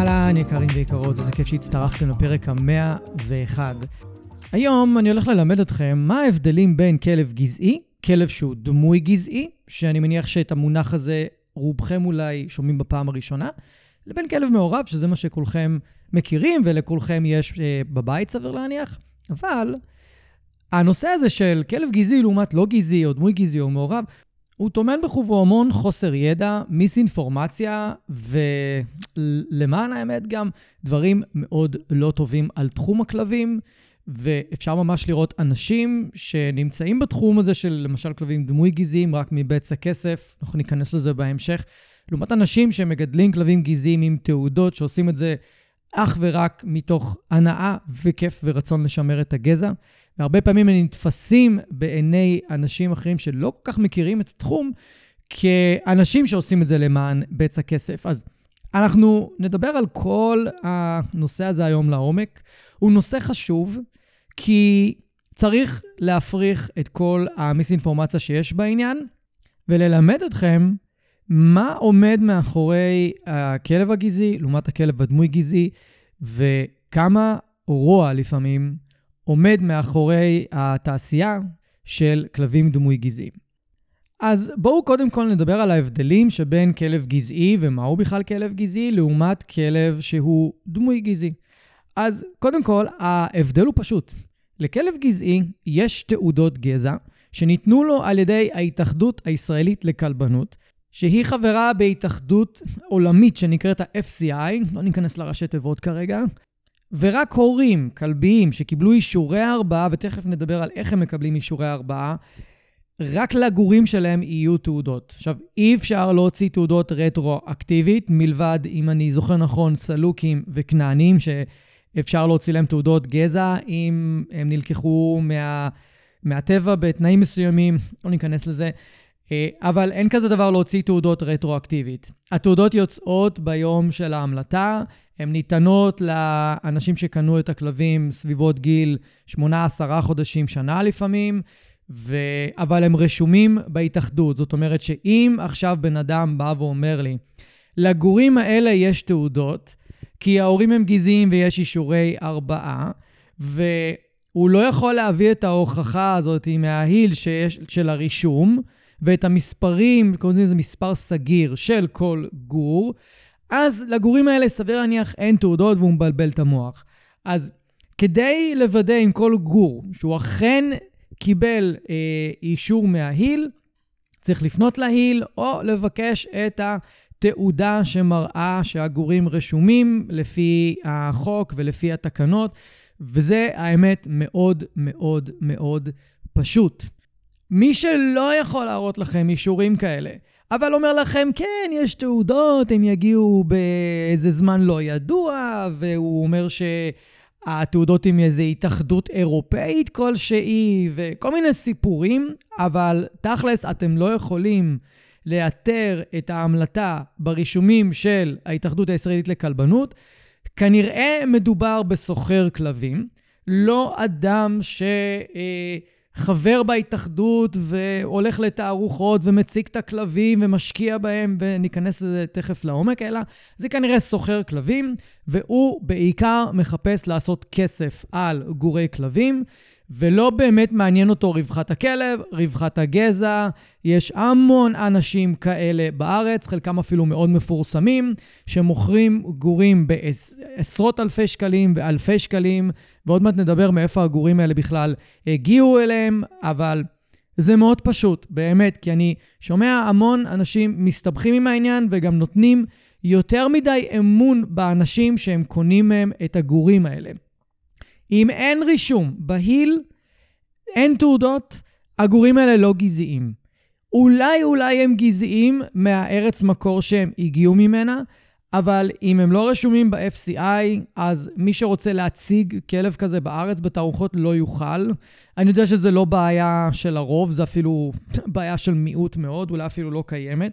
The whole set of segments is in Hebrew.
אהלן, יקרים ויקרות, איזה כיף שהצטרפתם לפרק המאה ואחד. היום אני הולך ללמד אתכם מה ההבדלים בין כלב גזעי, כלב שהוא דמוי גזעי, שאני מניח שאת המונח הזה רובכם אולי שומעים בפעם הראשונה, לבין כלב מעורב, שזה מה שכולכם מכירים ולכולכם יש אה, בבית, סביר להניח. אבל הנושא הזה של כלב גזעי לעומת לא גזעי, או דמוי גזעי או מעורב, הוא טומן בחובו המון חוסר ידע, מיסאינפורמציה, ולמען האמת גם דברים מאוד לא טובים על תחום הכלבים, ואפשר ממש לראות אנשים שנמצאים בתחום הזה של למשל כלבים דמוי גזעיים רק מבצע כסף, אנחנו ניכנס לזה בהמשך, לעומת אנשים שמגדלים כלבים גזעיים עם תעודות, שעושים את זה אך ורק מתוך הנאה וכיף ורצון לשמר את הגזע. והרבה פעמים הם נתפסים בעיני אנשים אחרים שלא כל כך מכירים את התחום, כאנשים שעושים את זה למען בצע כסף. אז אנחנו נדבר על כל הנושא הזה היום לעומק. הוא נושא חשוב, כי צריך להפריך את כל המיסאינפורמציה שיש בעניין, וללמד אתכם מה עומד מאחורי הכלב הגזעי לעומת הכלב הדמוי גזעי, וכמה רוע לפעמים עומד מאחורי התעשייה של כלבים דמוי גזעיים. אז בואו קודם כל נדבר על ההבדלים שבין כלב גזעי ומהו בכלל כלב גזעי לעומת כלב שהוא דמוי גזעי. אז קודם כל, ההבדל הוא פשוט. לכלב גזעי יש תעודות גזע שניתנו לו על ידי ההתאחדות הישראלית לכלבנות, שהיא חברה בהתאחדות עולמית שנקראת ה-FCI, לא ניכנס לראשי תיבות כרגע, ורק הורים כלביים שקיבלו אישורי הרבעה, ותכף נדבר על איך הם מקבלים אישורי הרבעה, רק לגורים שלהם יהיו תעודות. עכשיו, אי אפשר להוציא תעודות רטרואקטיבית, מלבד, אם אני זוכר נכון, סלוקים וכנענים, שאפשר להוציא להם תעודות גזע, אם הם נלקחו מה, מהטבע בתנאים מסוימים, לא ניכנס לזה. אה, אבל אין כזה דבר להוציא תעודות רטרואקטיבית. התעודות יוצאות ביום של ההמלטה, הן ניתנות לאנשים שקנו את הכלבים סביבות גיל 8-10 חודשים, שנה לפעמים, ו... אבל הם רשומים בהתאחדות. זאת אומרת שאם עכשיו בן אדם בא ואומר לי, לגורים האלה יש תעודות, כי ההורים הם גזעיים ויש אישורי ארבעה, והוא לא יכול להביא את ההוכחה הזאת מההיל שיש, של הרישום, ואת המספרים, קוראים לזה מספר סגיר של כל גור, אז לגורים האלה סביר להניח אין תעודות והוא מבלבל את המוח. אז כדי לוודא עם כל גור שהוא אכן קיבל אה, אישור מההיל, צריך לפנות להיל או לבקש את התעודה שמראה שהגורים רשומים לפי החוק ולפי התקנות, וזה האמת מאוד מאוד מאוד פשוט. מי שלא יכול להראות לכם אישורים כאלה, אבל אומר לכם, כן, יש תעודות, הם יגיעו באיזה זמן לא ידוע, והוא אומר שהתעודות עם איזו התאחדות אירופאית כלשהי, וכל מיני סיפורים, אבל תכלס, אתם לא יכולים לאתר את ההמלטה ברישומים של ההתאחדות הישראלית לכלבנות. כנראה מדובר בסוחר כלבים, לא אדם ש... אה, חבר בהתאחדות והולך לתערוכות ומציג את הכלבים ומשקיע בהם, וניכנס לזה תכף לעומק, אלא זה כנראה סוחר כלבים, והוא בעיקר מחפש לעשות כסף על גורי כלבים, ולא באמת מעניין אותו רווחת הכלב, רווחת הגזע. יש המון אנשים כאלה בארץ, חלקם אפילו מאוד מפורסמים, שמוכרים גורים בעשרות אלפי שקלים ואלפי שקלים, ועוד מעט נדבר מאיפה הגורים האלה בכלל הגיעו אליהם, אבל זה מאוד פשוט, באמת, כי אני שומע המון אנשים מסתבכים עם העניין וגם נותנים יותר מדי אמון באנשים שהם קונים מהם את הגורים האלה. אם אין רישום בהיל, אין תעודות, הגורים האלה לא גזעיים. אולי אולי הם גזעיים מהארץ מקור שהם הגיעו ממנה, אבל אם הם לא רשומים ב-FCI, אז מי שרוצה להציג כלב כזה בארץ בתערוכות לא יוכל. אני יודע שזה לא בעיה של הרוב, זה אפילו בעיה של מיעוט מאוד, אולי אפילו לא קיימת.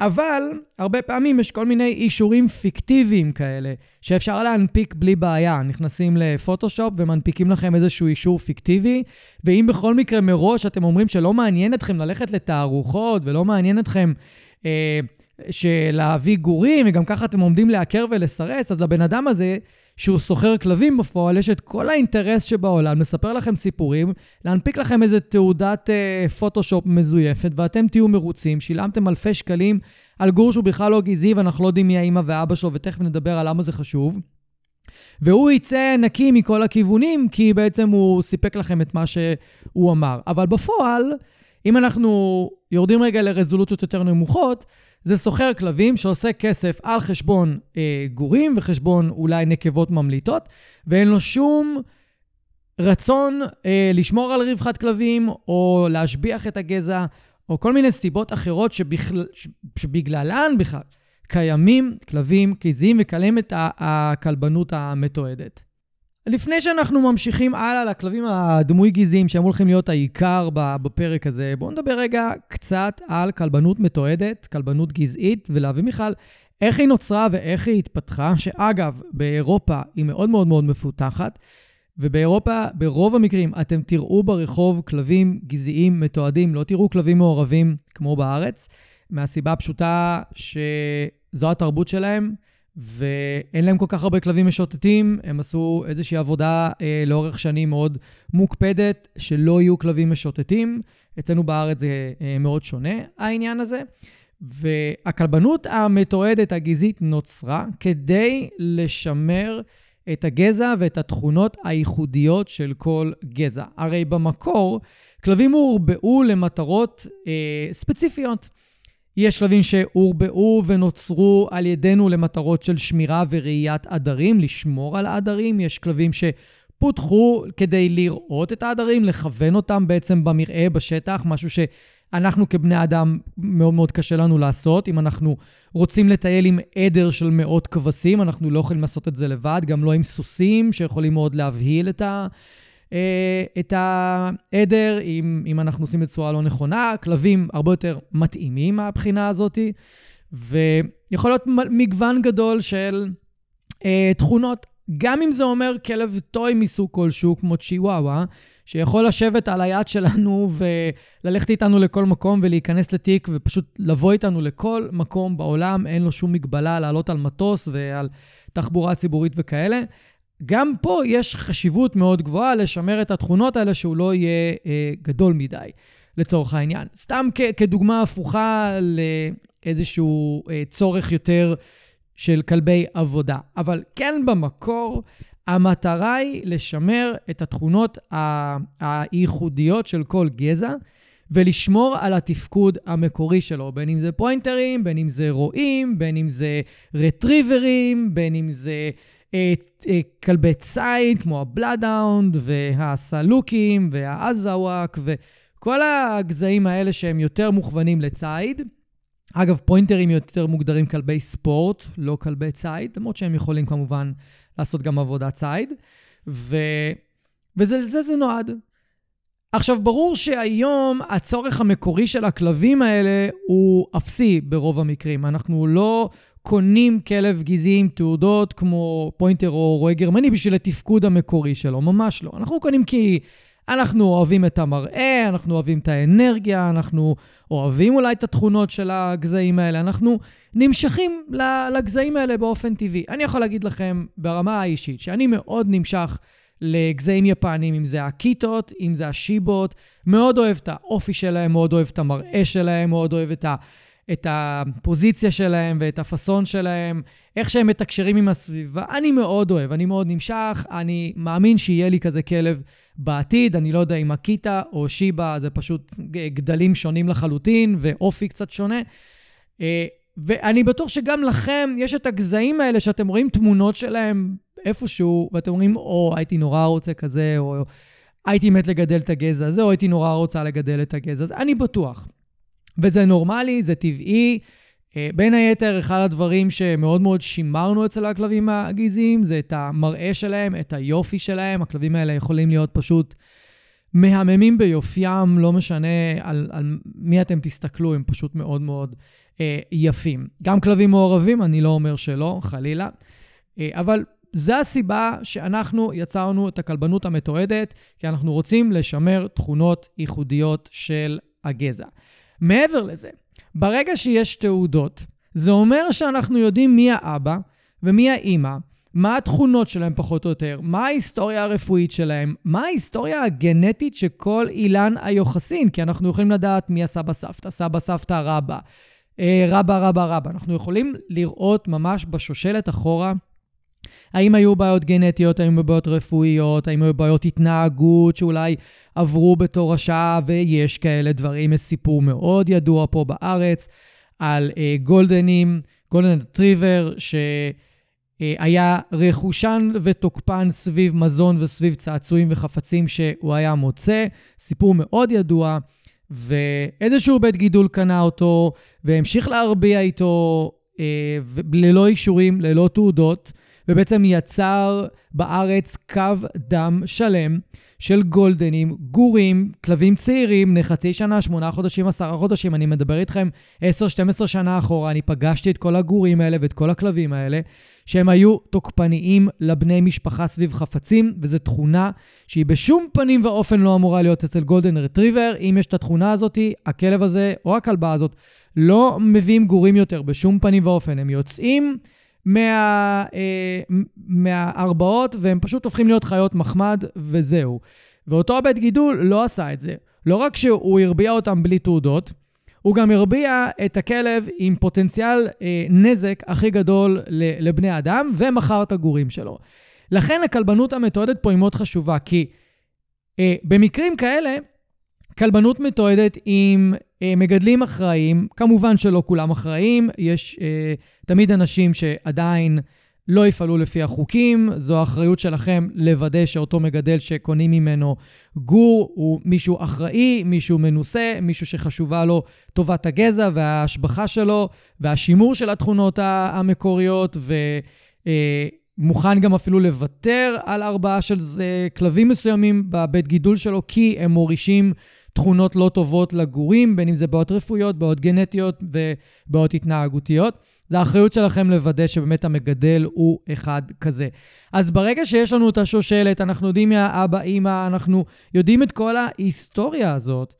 אבל הרבה פעמים יש כל מיני אישורים פיקטיביים כאלה, שאפשר להנפיק בלי בעיה. נכנסים לפוטושופ ומנפיקים לכם איזשהו אישור פיקטיבי, ואם בכל מקרה מראש אתם אומרים שלא מעניין אתכם ללכת לתערוכות ולא מעניין אתכם אה, להביא גורים, וגם ככה אתם עומדים לעקר ולסרס, אז לבן אדם הזה שהוא סוחר כלבים בפועל, יש את כל האינטרס שבעולם לספר לכם סיפורים, להנפיק לכם איזה תעודת אה, פוטושופ מזויפת, ואתם תהיו מרוצים, שילמתם אלפי שקלים על גור שהוא בכלל לא גזעי, ואנחנו לא יודעים מי האמא ואבא שלו, ותכף נדבר על למה זה חשוב. והוא יצא נקי מכל הכיוונים, כי בעצם הוא סיפק לכם את מה שהוא אמר. אבל בפועל, אם אנחנו יורדים רגע לרזולוציות יותר נמוכות, זה סוחר כלבים שעושה כסף על חשבון אה, גורים וחשבון אולי נקבות ממליטות, ואין לו שום רצון אה, לשמור על רווחת כלבים או להשביח את הגזע, או כל מיני סיבות אחרות שבכל, שבגללן בכלל קיימים כלבים גזעיים וקיימת הכלבנות המתועדת. לפני שאנחנו ממשיכים הלאה לכלבים הדמוי גזעיים שהם הולכים להיות העיקר בפרק הזה, בואו נדבר רגע קצת על כלבנות מתועדת, כלבנות גזעית, ולהבין בכלל איך היא נוצרה ואיך היא התפתחה, שאגב, באירופה היא מאוד מאוד מאוד מפותחת, ובאירופה, ברוב המקרים, אתם תראו ברחוב כלבים גזעיים מתועדים, לא תראו כלבים מעורבים כמו בארץ, מהסיבה הפשוטה שזו התרבות שלהם. ואין להם כל כך הרבה כלבים משוטטים, הם עשו איזושהי עבודה אה, לאורך שנים מאוד מוקפדת, שלא יהיו כלבים משוטטים. אצלנו בארץ זה אה, מאוד שונה, העניין הזה. והכלבנות המתועדת הגזעית נוצרה כדי לשמר את הגזע ואת התכונות הייחודיות של כל גזע. הרי במקור, כלבים הורבעו למטרות אה, ספציפיות. יש שלבים שהורבעו ונוצרו על ידינו למטרות של שמירה וראיית עדרים, לשמור על העדרים. יש כלבים שפותחו כדי לראות את העדרים, לכוון אותם בעצם במרעה, בשטח, משהו שאנחנו כבני אדם מאוד מאוד קשה לנו לעשות. אם אנחנו רוצים לטייל עם עדר של מאות כבשים, אנחנו לא יכולים לעשות את זה לבד, גם לא עם סוסים שיכולים מאוד להבהיל את ה... אה, את העדר, אם, אם אנחנו עושים בצורה לא נכונה. כלבים הרבה יותר מתאימים מהבחינה הזאת, ויכול להיות מגוון גדול של אה, תכונות. גם אם זה אומר כלב טוי מסוג כלשהו, כמו צ'יוואווה, שיכול לשבת על היד שלנו וללכת איתנו לכל מקום ולהיכנס לתיק ופשוט לבוא איתנו לכל מקום בעולם, אין לו שום מגבלה לעלות על מטוס ועל תחבורה ציבורית וכאלה. גם פה יש חשיבות מאוד גבוהה לשמר את התכונות האלה שהוא לא יהיה אה, גדול מדי, לצורך העניין. סתם כ- כדוגמה הפוכה לאיזשהו אה, צורך יותר של כלבי עבודה. אבל כן במקור, המטרה היא לשמר את התכונות הייחודיות של כל גזע. ולשמור על התפקוד המקורי שלו, בין אם זה פוינטרים, בין אם זה רועים, בין אם זה רטריברים, בין אם זה כלבי ציד כמו הבלאדאונד והסלוקים והאזאוואק וכל הגזעים האלה שהם יותר מוכוונים לציד. אגב, פוינטרים יותר מוגדרים כלבי ספורט, לא כלבי ציד, למרות שהם יכולים כמובן לעשות גם עבודת ציד. ו... וזה לזה זה נועד. עכשיו, ברור שהיום הצורך המקורי של הכלבים האלה הוא אפסי ברוב המקרים. אנחנו לא קונים כלב גזעי עם תעודות כמו פוינטר או רועה גרמני בשביל התפקוד המקורי שלו, ממש לא. אנחנו קונים כי אנחנו אוהבים את המראה, אנחנו אוהבים את האנרגיה, אנחנו אוהבים אולי את התכונות של הגזעים האלה, אנחנו נמשכים לגזעים האלה באופן טבעי. אני יכול להגיד לכם ברמה האישית שאני מאוד נמשך לגזעים יפניים, אם זה הקיטות, אם זה השיבות. מאוד אוהב את האופי שלהם, מאוד אוהב את המראה שלהם, מאוד אוהב את, ה, את הפוזיציה שלהם ואת הפאסון שלהם, איך שהם מתקשרים עם הסביבה. אני מאוד אוהב, אני מאוד נמשך, אני מאמין שיהיה לי כזה כלב בעתיד. אני לא יודע אם הקיטה או שיבה זה פשוט גדלים שונים לחלוטין ואופי קצת שונה. אה, ואני בטוח שגם לכם יש את הגזעים האלה שאתם רואים תמונות שלהם איפשהו, ואתם אומרים, או, הייתי נורא רוצה כזה, או הייתי מת לגדל את הגזע הזה, או הייתי נורא רוצה לגדל את הגזע הזה. אני בטוח. וזה נורמלי, זה טבעי. אה, בין היתר, אחד הדברים שמאוד מאוד שימרנו אצל הכלבים הגזעיים זה את המראה שלהם, את היופי שלהם. הכלבים האלה יכולים להיות פשוט מהממים ביופיים, לא משנה על, על מי אתם תסתכלו, הם פשוט מאוד מאוד אה, יפים. גם כלבים מעורבים, אני לא אומר שלא, חלילה. אה, אבל זו הסיבה שאנחנו יצרנו את הכלבנות המתועדת, כי אנחנו רוצים לשמר תכונות ייחודיות של הגזע. מעבר לזה, ברגע שיש תעודות, זה אומר שאנחנו יודעים מי האבא ומי האימא, מה התכונות שלהם פחות או יותר, מה ההיסטוריה הרפואית שלהם, מה ההיסטוריה הגנטית של כל אילן היוחסין, כי אנחנו יכולים לדעת מי הסבא סבתא, סבא סבתא רבא, אה, רבא רבא רבא. אנחנו יכולים לראות ממש בשושלת אחורה האם היו בעיות גנטיות, האם היו בעיות רפואיות, האם היו בעיות התנהגות שאולי עברו בתור השעה, ויש כאלה דברים. יש סיפור מאוד ידוע פה בארץ על אה, גולדנים, גולדן טריבר, שהיה רכושן ותוקפן סביב מזון וסביב צעצועים וחפצים שהוא היה מוצא. סיפור מאוד ידוע. ואיזשהו בית גידול קנה אותו והמשיך להרביע איתו אה, ללא אישורים, ללא תעודות, ובעצם יצר בארץ קו דם שלם של גולדנים, גורים, כלבים צעירים, בני חצי שנה, שמונה חודשים, עשרה חודשים. אני מדבר איתכם 10-12 שנה אחורה, אני פגשתי את כל הגורים האלה ואת כל הכלבים האלה, שהם היו תוקפניים לבני משפחה סביב חפצים, וזו תכונה שהיא בשום פנים ואופן לא אמורה להיות אצל גולדן רטריבר. אם יש את התכונה הזאת, הכלב הזה או הכלבה הזאת לא מביאים גורים יותר בשום פנים ואופן. הם יוצאים... מה, אה, מהארבעות, והם פשוט הופכים להיות חיות מחמד, וזהו. ואותו בית גידול לא עשה את זה. לא רק שהוא הרביע אותם בלי תעודות, הוא גם הרביע את הכלב עם פוטנציאל אה, נזק הכי גדול לבני אדם, ומכר את הגורים שלו. לכן הכלבנות המתועדת פה היא מאוד חשובה, כי אה, במקרים כאלה, כלבנות מתועדת עם מגדלים אחראיים, כמובן שלא כולם אחראיים, יש אה, תמיד אנשים שעדיין לא יפעלו לפי החוקים, זו האחריות שלכם לוודא שאותו מגדל שקונים ממנו גור הוא מישהו אחראי, מישהו מנוסה, מישהו שחשובה לו טובת הגזע וההשבחה שלו והשימור של התכונות המקוריות, ומוכן אה, גם אפילו לוותר על ארבעה של זה, כלבים מסוימים בבית גידול שלו, כי הם מורישים תכונות לא טובות לגורים, בין אם זה בעיות רפואיות, בעיות גנטיות ובעיות התנהגותיות. זה האחריות שלכם לוודא שבאמת המגדל הוא אחד כזה. אז ברגע שיש לנו את השושלת, אנחנו יודעים מי האבא, אימא, אנחנו יודעים את כל ההיסטוריה הזאת,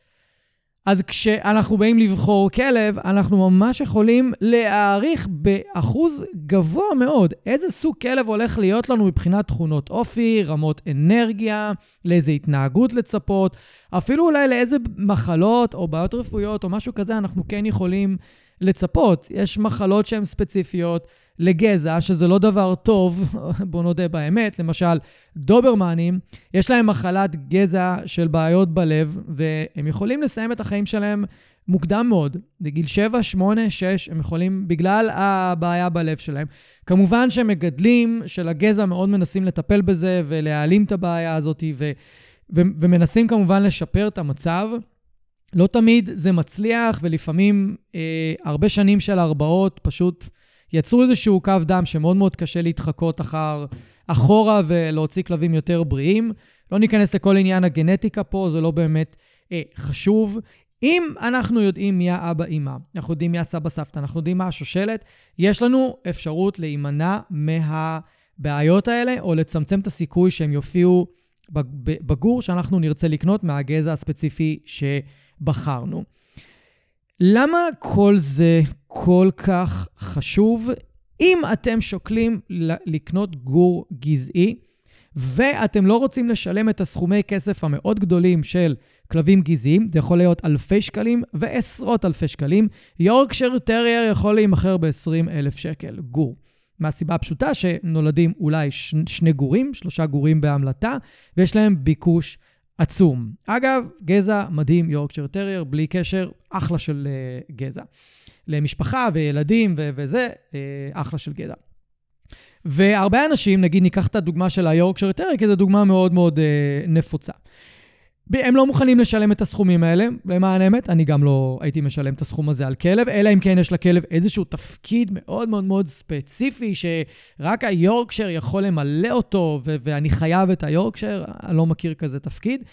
אז כשאנחנו באים לבחור כלב, אנחנו ממש יכולים להעריך באחוז גבוה מאוד איזה סוג כלב הולך להיות לנו מבחינת תכונות אופי, רמות אנרגיה, לאיזה התנהגות לצפות, אפילו אולי לאיזה מחלות או בעיות רפואיות או משהו כזה אנחנו כן יכולים לצפות. יש מחלות שהן ספציפיות לגזע, שזה לא דבר טוב, בואו נודה באמת. למשל, דוברמנים, יש להם מחלת גזע של בעיות בלב, והם יכולים לסיים את החיים שלהם מוקדם מאוד, בגיל 7, 8, 6, הם יכולים, בגלל הבעיה בלב שלהם. כמובן שמגדלים של הגזע מאוד מנסים לטפל בזה ולהעלים את הבעיה הזאת, ו, ו, ומנסים כמובן לשפר את המצב. לא תמיד זה מצליח, ולפעמים אה, הרבה שנים של הרבעות פשוט יצרו איזשהו קו דם שמאוד מאוד קשה להתחקות אחר, אחורה ולהוציא כלבים יותר בריאים. לא ניכנס לכל עניין הגנטיקה פה, זה לא באמת אה, חשוב. אם אנחנו יודעים מי האבא אימא, אנחנו יודעים מי הסבא סבתא, אנחנו יודעים מה השושלת, יש לנו אפשרות להימנע מהבעיות האלה, או לצמצם את הסיכוי שהם יופיעו בגור שאנחנו נרצה לקנות מהגזע הספציפי שבחרנו. למה כל זה כל כך חשוב? אם אתם שוקלים לקנות גור גזעי, ואתם לא רוצים לשלם את הסכומי כסף המאוד גדולים של כלבים גזעיים, זה יכול להיות אלפי שקלים ועשרות אלפי שקלים, יורקשר טרייר יכול להימכר ב-20 אלף שקל, גור. מהסיבה הפשוטה שנולדים אולי ש- שני גורים, שלושה גורים בהמלטה, ויש להם ביקוש עצום. אגב, גזע מדהים, יורקשר טרייר, בלי קשר, אחלה של uh, גזע. למשפחה וילדים ו- וזה, uh, אחלה של גזע. והרבה אנשים, נגיד ניקח את הדוגמה של היורקשר טרייר, כי זו דוגמה מאוד מאוד uh, נפוצה. הם לא מוכנים לשלם את הסכומים האלה, למען האמת, אני גם לא הייתי משלם את הסכום הזה על כלב, אלא אם כן יש לכלב איזשהו תפקיד מאוד מאוד מאוד ספציפי, שרק היורקשר יכול למלא אותו, ו- ואני חייב את היורקשר, אני לא מכיר כזה תפקיד.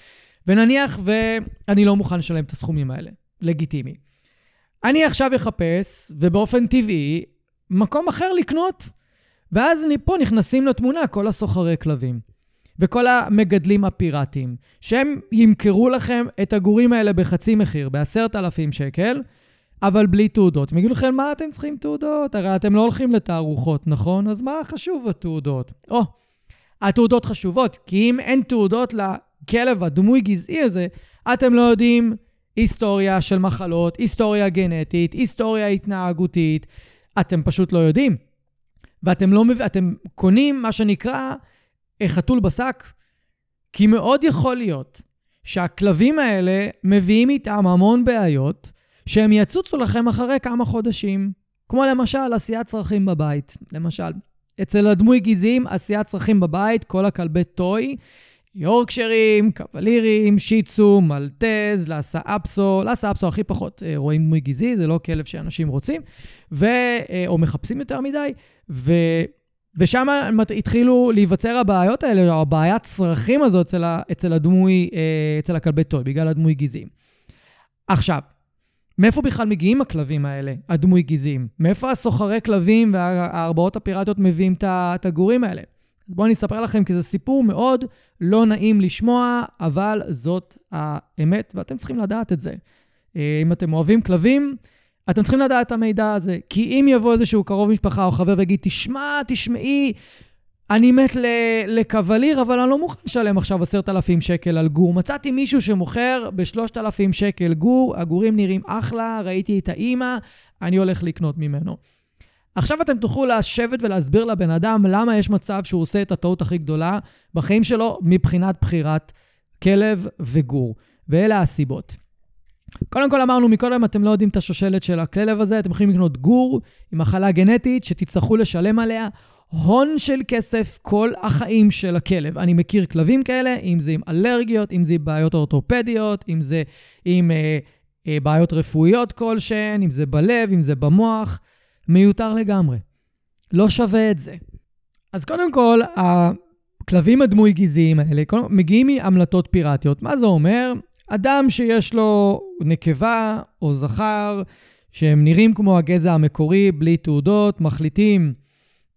ונניח ואני לא מוכן לשלם את הסכומים האלה, לגיטימי. אני עכשיו אחפש, ובאופן טבעי, מקום אחר לקנות. ואז פה נכנסים לתמונה כל הסוחרי כלבים. וכל המגדלים הפיראטיים, שהם ימכרו לכם את הגורים האלה בחצי מחיר, בעשרת אלפים שקל, אבל בלי תעודות. הם יגידו לכם, מה אתם צריכים תעודות? הרי אתם לא הולכים לתערוכות, נכון? אז מה חשוב התעודות? או, התעודות חשובות, כי אם אין תעודות לכלב הדמוי גזעי הזה, אתם לא יודעים היסטוריה של מחלות, היסטוריה גנטית, היסטוריה התנהגותית, אתם פשוט לא יודעים. ואתם לא, אתם קונים מה שנקרא חתול בשק? כי מאוד יכול להיות שהכלבים האלה מביאים איתם המון בעיות שהם יצוצו לכם אחרי כמה חודשים. כמו למשל עשיית צרכים בבית. למשל, אצל הדמוי גזעיים עשיית צרכים בבית, כל הכלבי טוי, יורקשרים, קוולירים, שיצו, מלטז, לאסה אפסו, לאסה אפסו הכי פחות אה, רואים דמוי גזעי, זה לא כלב שאנשים רוצים, ו, אה, או מחפשים יותר מדי, ו... ושם התחילו להיווצר הבעיות האלה, או הבעיית צרכים הזאת אצל, אצל הדמוי, אה, אצל הכלבי טוי, בגלל הדמוי גזעים. עכשיו, מאיפה בכלל מגיעים הכלבים האלה, הדמוי גזעים? מאיפה הסוחרי כלבים והארבעות הפיראטיות מביאים את הגורים האלה? בואו אני אספר לכם, כי זה סיפור מאוד לא נעים לשמוע, אבל זאת האמת, ואתם צריכים לדעת את זה. אה, אם אתם אוהבים כלבים, אתם צריכים לדעת את המידע הזה, כי אם יבוא איזשהו קרוב משפחה או חבר ויגיד, תשמע, תשמעי, אני מת לקווליר, אבל אני לא מוכן לשלם עכשיו עשרת אלפים שקל על גור. מצאתי מישהו שמוכר בשלושת אלפים שקל גור, הגורים נראים אחלה, ראיתי את האימא, אני הולך לקנות ממנו. עכשיו אתם תוכלו לשבת ולהסביר לבן אדם למה יש מצב שהוא עושה את הטעות הכי גדולה בחיים שלו מבחינת בחירת כלב וגור. ואלה הסיבות. קודם כל אמרנו מקודם, אתם לא יודעים את השושלת של הכלב הזה, אתם יכולים לקנות גור עם מחלה גנטית שתצטרכו לשלם עליה הון של כסף כל החיים של הכלב. אני מכיר כלבים כאלה, אם זה עם אלרגיות, אם זה עם בעיות אורתופדיות, אם זה עם אה, אה, בעיות רפואיות כלשהן, אם זה בלב, אם זה במוח, מיותר לגמרי. לא שווה את זה. אז קודם כל, הכלבים הדמוי גזעיים האלה מגיעים מהמלטות פיראטיות. מה זה אומר? אדם שיש לו נקבה או זכר, שהם נראים כמו הגזע המקורי, בלי תעודות, מחליטים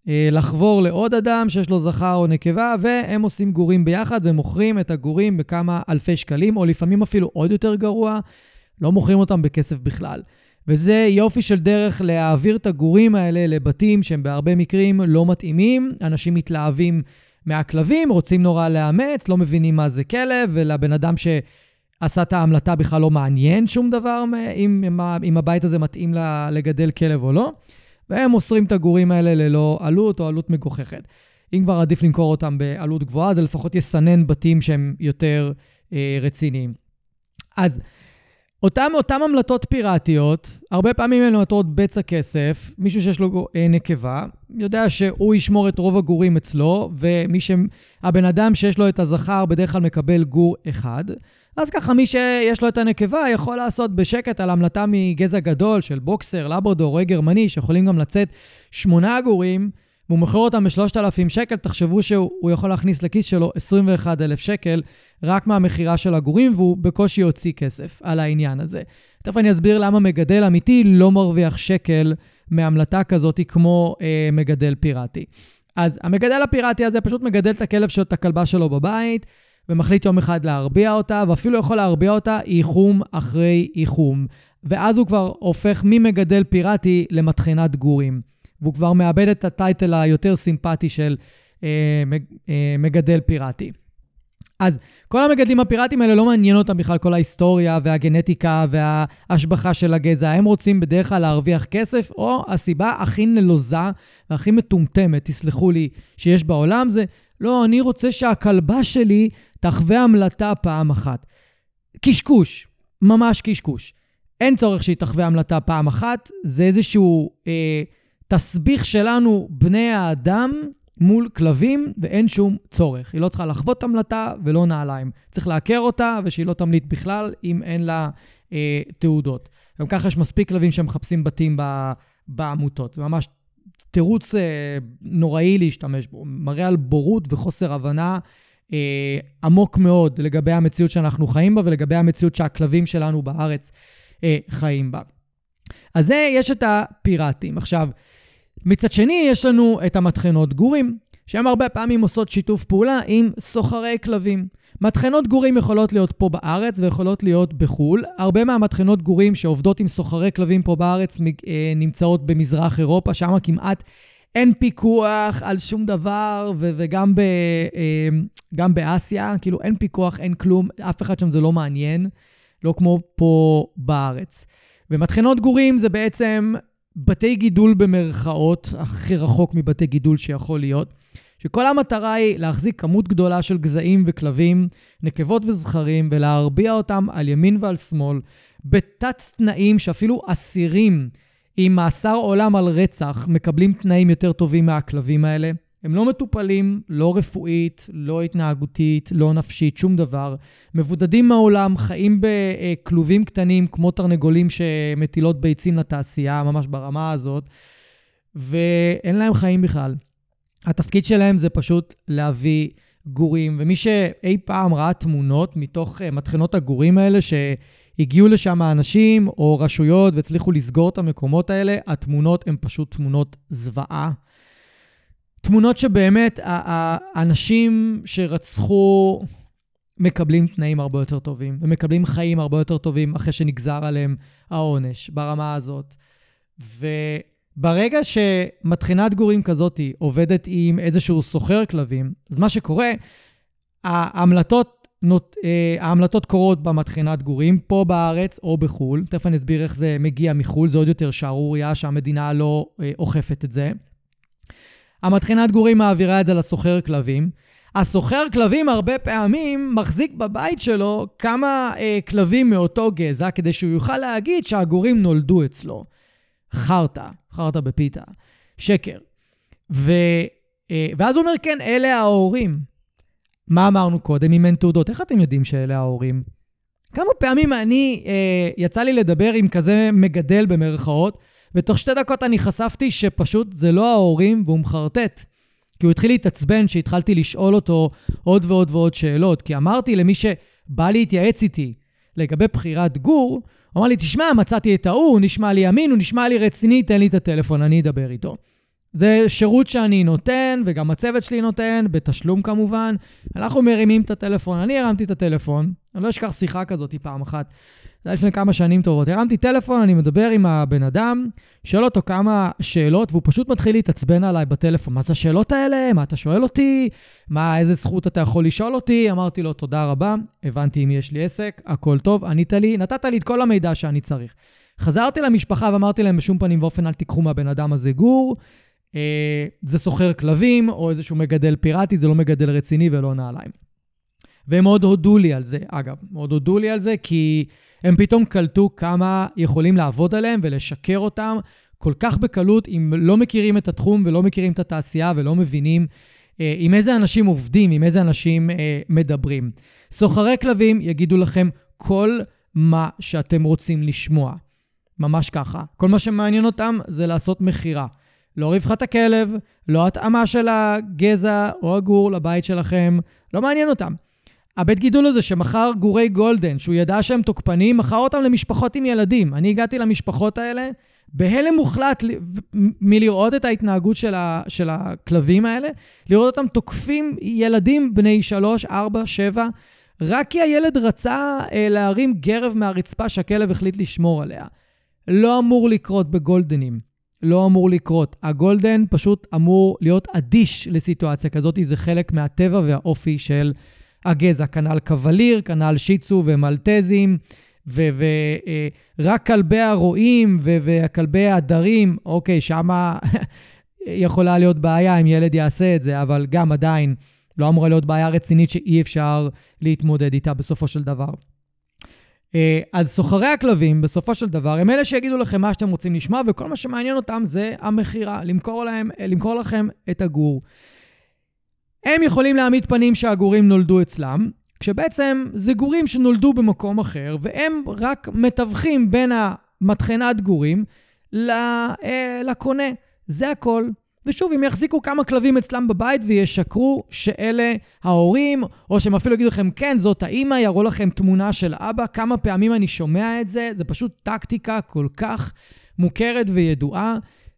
אה, לחבור לעוד אדם שיש לו זכר או נקבה, והם עושים גורים ביחד ומוכרים את הגורים בכמה אלפי שקלים, או לפעמים אפילו עוד יותר גרוע, לא מוכרים אותם בכסף בכלל. וזה יופי של דרך להעביר את הגורים האלה לבתים שהם בהרבה מקרים לא מתאימים. אנשים מתלהבים מהכלבים, רוצים נורא לאמץ, לא מבינים מה זה כלב, ולבן אדם ש... עשה את ההמלטה בכלל לא מעניין שום דבר אם, אם, הבית הזה מתאים לגדל כלב או לא, והם מוסרים את הגורים האלה ללא עלות או עלות מגוחכת. אם כבר עדיף למכור אותם בעלות גבוהה, זה לפחות יסנן בתים שהם יותר אה, רציניים. אז אותם, אותם המלטות פיראטיות, הרבה פעמים הן מלטות בצע כסף, מישהו שיש לו אה, נקבה, יודע שהוא ישמור את רוב הגורים אצלו, ומי ש... הבן אדם שיש לו את הזכר בדרך כלל מקבל גור אחד. אז ככה, מי שיש לו את הנקבה יכול לעשות בשקט על המלטה מגזע גדול של בוקסר, לברדור, רועי גרמני, שיכולים גם לצאת שמונה גורים, והוא מוכר אותם ב-3,000 שקל, תחשבו שהוא יכול להכניס לכיס שלו 21,000 שקל רק מהמכירה של הגורים, והוא בקושי יוציא כסף על העניין הזה. תכף אני אסביר למה מגדל אמיתי לא מרוויח שקל מהמלטה כזאת כמו אה, מגדל פיראטי. אז המגדל הפיראטי הזה פשוט מגדל את הכלב שלו, את הכלבה שלו בבית, ומחליט יום אחד להרביע אותה, ואפילו יכול להרביע אותה איחום אחרי איחום. ואז הוא כבר הופך ממגדל פיראטי למטחנת גורים. והוא כבר מאבד את הטייטל היותר סימפטי של אה, אה, מגדל פיראטי. אז כל המגדלים הפיראטיים האלה לא מעניין אותם בכלל כל ההיסטוריה והגנטיקה וההשבחה של הגזע. הם רוצים בדרך כלל להרוויח כסף, או הסיבה הכי נלוזה והכי מטומטמת, תסלחו לי, שיש בעולם זה, לא, אני רוצה שהכלבה שלי תחווה המלטה פעם אחת. קשקוש, ממש קשקוש. אין צורך שהיא תחווה המלטה פעם אחת, זה איזשהו אה, תסביך שלנו, בני האדם, מול כלבים, ואין שום צורך. היא לא צריכה לחוות המלטה ולא נעליים. צריך לעקר אותה, ושהיא לא תמליט בכלל אם אין לה אה, תעודות. גם ככה יש מספיק כלבים שמחפשים בתים ב, בעמותות. ממש תירוץ אה, נוראי להשתמש בו. מראה על בורות וחוסר הבנה אה, עמוק מאוד לגבי המציאות שאנחנו חיים בה ולגבי המציאות שהכלבים שלנו בארץ אה, חיים בה. אז זה, יש את הפיראטים. עכשיו, מצד שני, יש לנו את המטחנות גורים, שהן הרבה פעמים עושות שיתוף פעולה עם סוחרי כלבים. מטחנות גורים יכולות להיות פה בארץ ויכולות להיות בחו"ל. הרבה מהמטחנות גורים שעובדות עם סוחרי כלבים פה בארץ אה, נמצאות במזרח אירופה, שם כמעט אין פיקוח על שום דבר, ו- וגם ב- אה, גם באסיה, כאילו אין פיקוח, אין כלום, אף אחד שם זה לא מעניין, לא כמו פה בארץ. ומטחנות גורים זה בעצם בתי גידול במרכאות, הכי רחוק מבתי גידול שיכול להיות, שכל המטרה היא להחזיק כמות גדולה של גזעים וכלבים, נקבות וזכרים, ולהרביע אותם על ימין ועל שמאל, בתת-תנאים שאפילו אסירים עם מאסר עולם על רצח מקבלים תנאים יותר טובים מהכלבים האלה. הם לא מטופלים, לא רפואית, לא התנהגותית, לא נפשית, שום דבר. מבודדים מהעולם, חיים בכלובים קטנים כמו תרנגולים שמטילות ביצים לתעשייה, ממש ברמה הזאת, ואין להם חיים בכלל. התפקיד שלהם זה פשוט להביא גורים, ומי שאי פעם ראה תמונות מתוך אה, מטחנות הגורים האלה, שהגיעו לשם אנשים או רשויות והצליחו לסגור את המקומות האלה, התמונות הן פשוט תמונות זוועה. תמונות שבאמת האנשים שרצחו מקבלים תנאים הרבה יותר טובים, ומקבלים חיים הרבה יותר טובים אחרי שנגזר עליהם העונש ברמה הזאת. וברגע שמטחינת גורים כזאת עובדת עם איזשהו סוחר כלבים, אז מה שקורה, ההמלטות, נות, אה, ההמלטות קורות במטחינת גורים, פה בארץ או בחו"ל. תכף אני אסביר איך זה מגיע מחו"ל, זה עוד יותר שערורייה שהמדינה לא אה, אוכפת את זה. המטחינת גורים מעבירה את זה לסוחר כלבים. הסוחר כלבים הרבה פעמים מחזיק בבית שלו כמה אה, כלבים מאותו גזע, כדי שהוא יוכל להגיד שהגורים נולדו אצלו. חרטא, חרטא בפיתה, שקר. ו, אה, ואז הוא אומר, כן, אלה ההורים. מה אמרנו קודם, אם אין תעודות? איך אתם יודעים שאלה ההורים? כמה פעמים אני, אה, יצא לי לדבר עם כזה מגדל במרכאות, ותוך שתי דקות אני חשפתי שפשוט זה לא ההורים והוא מחרטט. כי הוא התחיל להתעצבן שהתחלתי לשאול אותו עוד ועוד ועוד שאלות. כי אמרתי למי שבא להתייעץ איתי לגבי בחירת גור, הוא אמר לי, תשמע, מצאתי את ההוא, הוא נשמע לי אמין, הוא נשמע לי רציני, תן לי את הטלפון, אני אדבר איתו. זה שירות שאני נותן, וגם הצוות שלי נותן, בתשלום כמובן. אנחנו מרימים את הטלפון, אני הרמתי את הטלפון, אני לא אשכח שיחה כזאת פעם אחת. זה היה לפני כמה שנים טובות. הרמתי טלפון, אני מדבר עם הבן אדם, שואל אותו כמה שאלות, והוא פשוט מתחיל להתעצבן עליי בטלפון. מה זה השאלות האלה? מה אתה שואל אותי? מה, איזה זכות אתה יכול לשאול אותי? אמרתי לו, תודה רבה, הבנתי אם יש לי עסק, הכל טוב, ענית לי, נתת לי את כל המידע שאני צריך. חזרתי למשפחה ואמרתי להם, בשום פנים ואופן אל תיקחו מהבן אדם הזה גור. אה, זה סוחר כלבים, או איזשהו מגדל פיראטי, זה לא מגדל רציני ולא נעליים. והם מאוד הודו לי על זה, אגב, מאוד הודו לי על זה, כי הם פתאום קלטו כמה יכולים לעבוד עליהם ולשקר אותם כל כך בקלות, אם לא מכירים את התחום ולא מכירים את התעשייה ולא מבינים אה, עם איזה אנשים עובדים, עם איזה אנשים אה, מדברים. סוחרי כלבים יגידו לכם כל מה שאתם רוצים לשמוע. ממש ככה. כל מה שמעניין אותם זה לעשות מכירה. לא רווחת הכלב, לא התאמה של הגזע או הגור לבית שלכם, לא מעניין אותם. הבית גידול הזה שמכר גורי גולדן, שהוא ידע שהם תוקפנים, מכר אותם למשפחות עם ילדים. אני הגעתי למשפחות האלה בהלם מוחלט מלראות את ההתנהגות של, ה, של הכלבים האלה, לראות אותם תוקפים ילדים בני 3, 4, 7, רק כי הילד רצה אה, להרים גרב מהרצפה שהכלב החליט לשמור עליה. לא אמור לקרות בגולדנים. לא אמור לקרות. הגולדן פשוט אמור להיות אדיש לסיטואציה כזאת, זה חלק מהטבע והאופי של הגזע. כנ"ל קווליר, כנ"ל שיצו ומלטזים, ורק אה, כלבי הרועים וכלבי הדרים, אוקיי, שמה יכולה להיות בעיה אם ילד יעשה את זה, אבל גם עדיין לא אמורה להיות בעיה רצינית שאי אפשר להתמודד איתה בסופו של דבר. אה, אז סוחרי הכלבים, בסופו של דבר, הם אלה שיגידו לכם מה שאתם רוצים לשמוע, וכל מה שמעניין אותם זה המכירה, למכור, למכור לכם את הגור. הם יכולים להעמיד פנים שהגורים נולדו אצלם, כשבעצם זה גורים שנולדו במקום אחר, והם רק מתווכים בין המטחנת גורים אה, לקונה. זה הכל. ושוב, אם יחזיקו כמה כלבים אצלם בבית וישקרו שאלה ההורים, או שהם אפילו יגידו לכם, כן, זאת האימא, יראו לכם תמונה של אבא, כמה פעמים אני שומע את זה, זה פשוט טקטיקה כל כך מוכרת וידועה,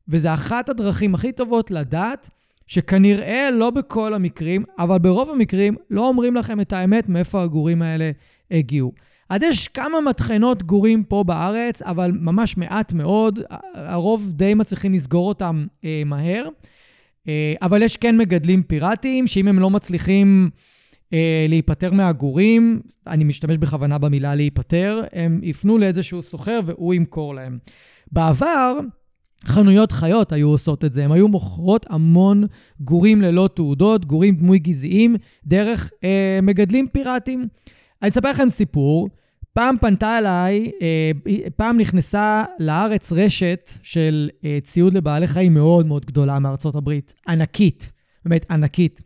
וזה אחת הדרכים הכי טובות לדעת שכנראה לא בכל המקרים, אבל ברוב המקרים לא אומרים לכם את האמת מאיפה הגורים האלה הגיעו. אז יש כמה מטחנות גורים פה בארץ, אבל ממש מעט מאוד. הרוב די מצליחים לסגור אותם אה, מהר. אה, אבל יש כן מגדלים פיראטיים, שאם הם לא מצליחים אה, להיפטר מהגורים, אני משתמש בכוונה במילה להיפטר, הם יפנו לאיזשהו סוחר והוא ימכור להם. בעבר, חנויות חיות היו עושות את זה, הן היו מוכרות המון גורים ללא תעודות, גורים דמוי גזעיים, דרך אה, מגדלים פיראטיים. אני אספר לכם סיפור. פעם פנתה אליי, אה, פעם נכנסה לארץ רשת של אה, ציוד לבעלי חיים מאוד מאוד גדולה מארצות הברית. ענקית, באמת ענקית.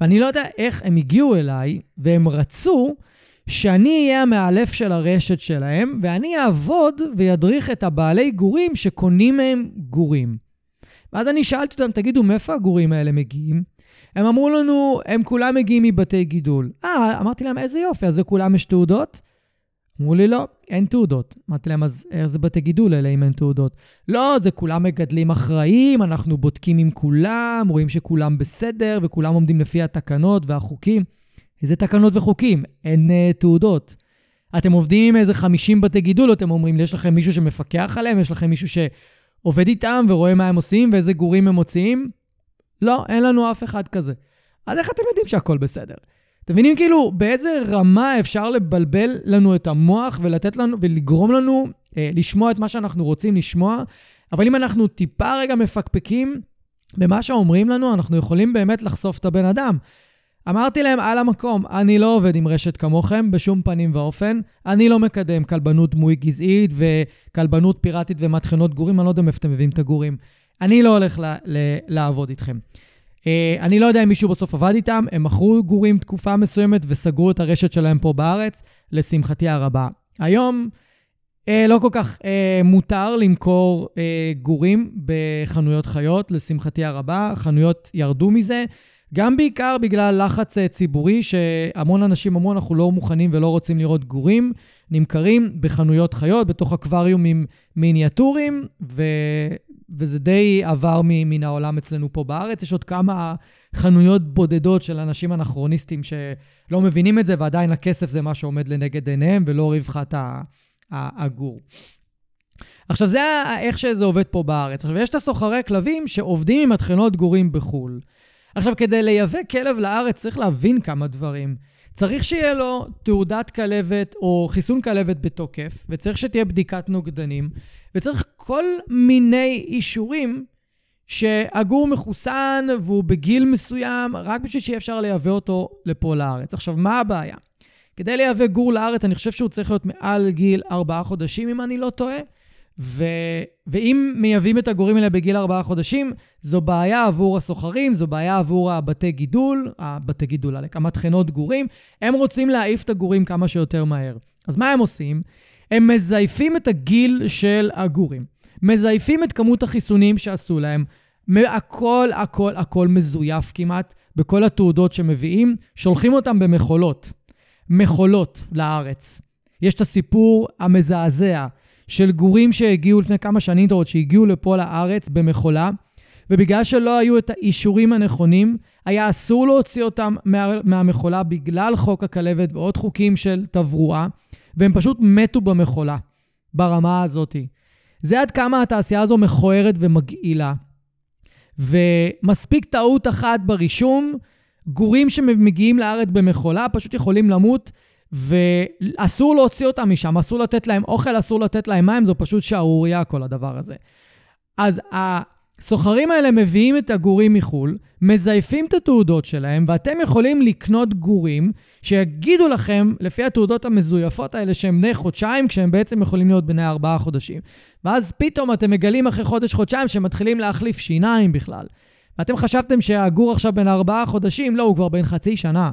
ואני לא יודע איך הם הגיעו אליי, והם רצו שאני אהיה המאלף של הרשת שלהם, ואני אעבוד וידריך את הבעלי גורים שקונים מהם גורים. ואז אני שאלתי אותם, תגידו, מאיפה הגורים האלה מגיעים? הם אמרו לנו, הם כולם מגיעים מבתי גידול. אה, אמרתי להם, איזה יופי, אז לכולם יש תעודות? אמרו לי, לא, אין תעודות. אמרתי להם, אז איך זה בתי גידול אלה אם אין תעודות? לא, זה כולם מגדלים אחראים, אנחנו בודקים עם כולם, רואים שכולם בסדר וכולם עומדים לפי התקנות והחוקים. איזה תקנות וחוקים? אין uh, תעודות. אתם עובדים עם איזה 50 בתי גידול, אתם אומרים, יש לכם מישהו שמפקח עליהם? יש לכם מישהו שעובד איתם ורואה מה הם עושים ואיזה גורים הם מוציאים? לא, אין לנו אף אחד כזה. אז איך אתם יודעים שהכל בסדר? אתם מבינים כאילו באיזה רמה אפשר לבלבל לנו את המוח ולתת לנו, ולגרום לנו אה, לשמוע את מה שאנחנו רוצים לשמוע, אבל אם אנחנו טיפה רגע מפקפקים במה שאומרים לנו, אנחנו יכולים באמת לחשוף את הבן אדם. אמרתי להם על המקום, אני לא עובד עם רשת כמוכם בשום פנים ואופן. אני לא מקדם כלבנות דמוי גזעית וכלבנות פיראטית ומטחנות גורים, אני לא יודע מאיפה אתם מביאים את הגורים. אני לא הולך ל- ל- לעבוד איתכם. Uh, אני לא יודע אם מישהו בסוף עבד איתם, הם מכרו גורים תקופה מסוימת וסגרו את הרשת שלהם פה בארץ, לשמחתי הרבה. היום uh, לא כל כך uh, מותר למכור uh, גורים בחנויות חיות, לשמחתי הרבה. חנויות ירדו מזה. גם בעיקר בגלל לחץ ציבורי, שהמון אנשים אמרו, אנחנו לא מוכנים ולא רוצים לראות גורים נמכרים בחנויות חיות, בתוך אקווריומים מיניאטוריים. וזה די עבר מן העולם אצלנו פה בארץ. יש עוד כמה חנויות בודדות של אנשים אנכרוניסטים שלא מבינים את זה, ועדיין הכסף זה מה שעומד לנגד עיניהם, ולא רווחת הגור. עכשיו, זה איך שזה עובד פה בארץ. עכשיו, יש את הסוחרי כלבים שעובדים עם מטחנות גורים בחו"ל. עכשיו, כדי לייבא כלב לארץ צריך להבין כמה דברים. צריך שיהיה לו תעודת כלבת או חיסון כלבת בתוקף, וצריך שתהיה בדיקת נוגדנים, וצריך כל מיני אישורים שהגור מחוסן והוא בגיל מסוים, רק בשביל שיהיה אפשר לייבא אותו לפה לארץ. עכשיו, מה הבעיה? כדי לייבא גור לארץ, אני חושב שהוא צריך להיות מעל גיל ארבעה חודשים, אם אני לא טועה. ו... ואם מייבאים את הגורים האלה בגיל ארבעה חודשים, זו בעיה עבור הסוחרים, זו בעיה עבור הבתי גידול, הבתי גידול, המטחנות גורים. הם רוצים להעיף את הגורים כמה שיותר מהר. אז מה הם עושים? הם מזייפים את הגיל של הגורים. מזייפים את כמות החיסונים שעשו להם. הכל, הכל, הכל מזויף כמעט בכל התעודות שמביאים. שולחים אותם במכולות. מכולות לארץ. יש את הסיפור המזעזע של גורים שהגיעו לפני כמה שנים טובות, שהגיעו לפה לארץ במכולה, ובגלל שלא היו את האישורים הנכונים, היה אסור להוציא אותם מה, מהמכולה בגלל חוק הכלבת ועוד חוקים של תברואה, והם פשוט מתו במכולה, ברמה הזאת. זה עד כמה התעשייה הזו מכוערת ומגעילה. ומספיק טעות אחת ברישום, גורים שמגיעים לארץ במכולה פשוט יכולים למות, ואסור להוציא אותם משם, אסור לתת להם אוכל, אסור לתת להם מים, זו פשוט שערורייה כל הדבר הזה. אז הסוחרים האלה מביאים את הגורים מחו"ל, מזייפים את התעודות שלהם, ואתם יכולים לקנות גורים שיגידו לכם, לפי התעודות המזויפות האלה, שהם בני חודשיים, כשהם בעצם יכולים להיות בני ארבעה חודשים. ואז פתאום אתם מגלים אחרי חודש-חודשיים שהם מתחילים להחליף שיניים בכלל. ואתם חשבתם שהגור עכשיו בן ארבעה חודשים, לא, הוא כבר בן חצי שנה.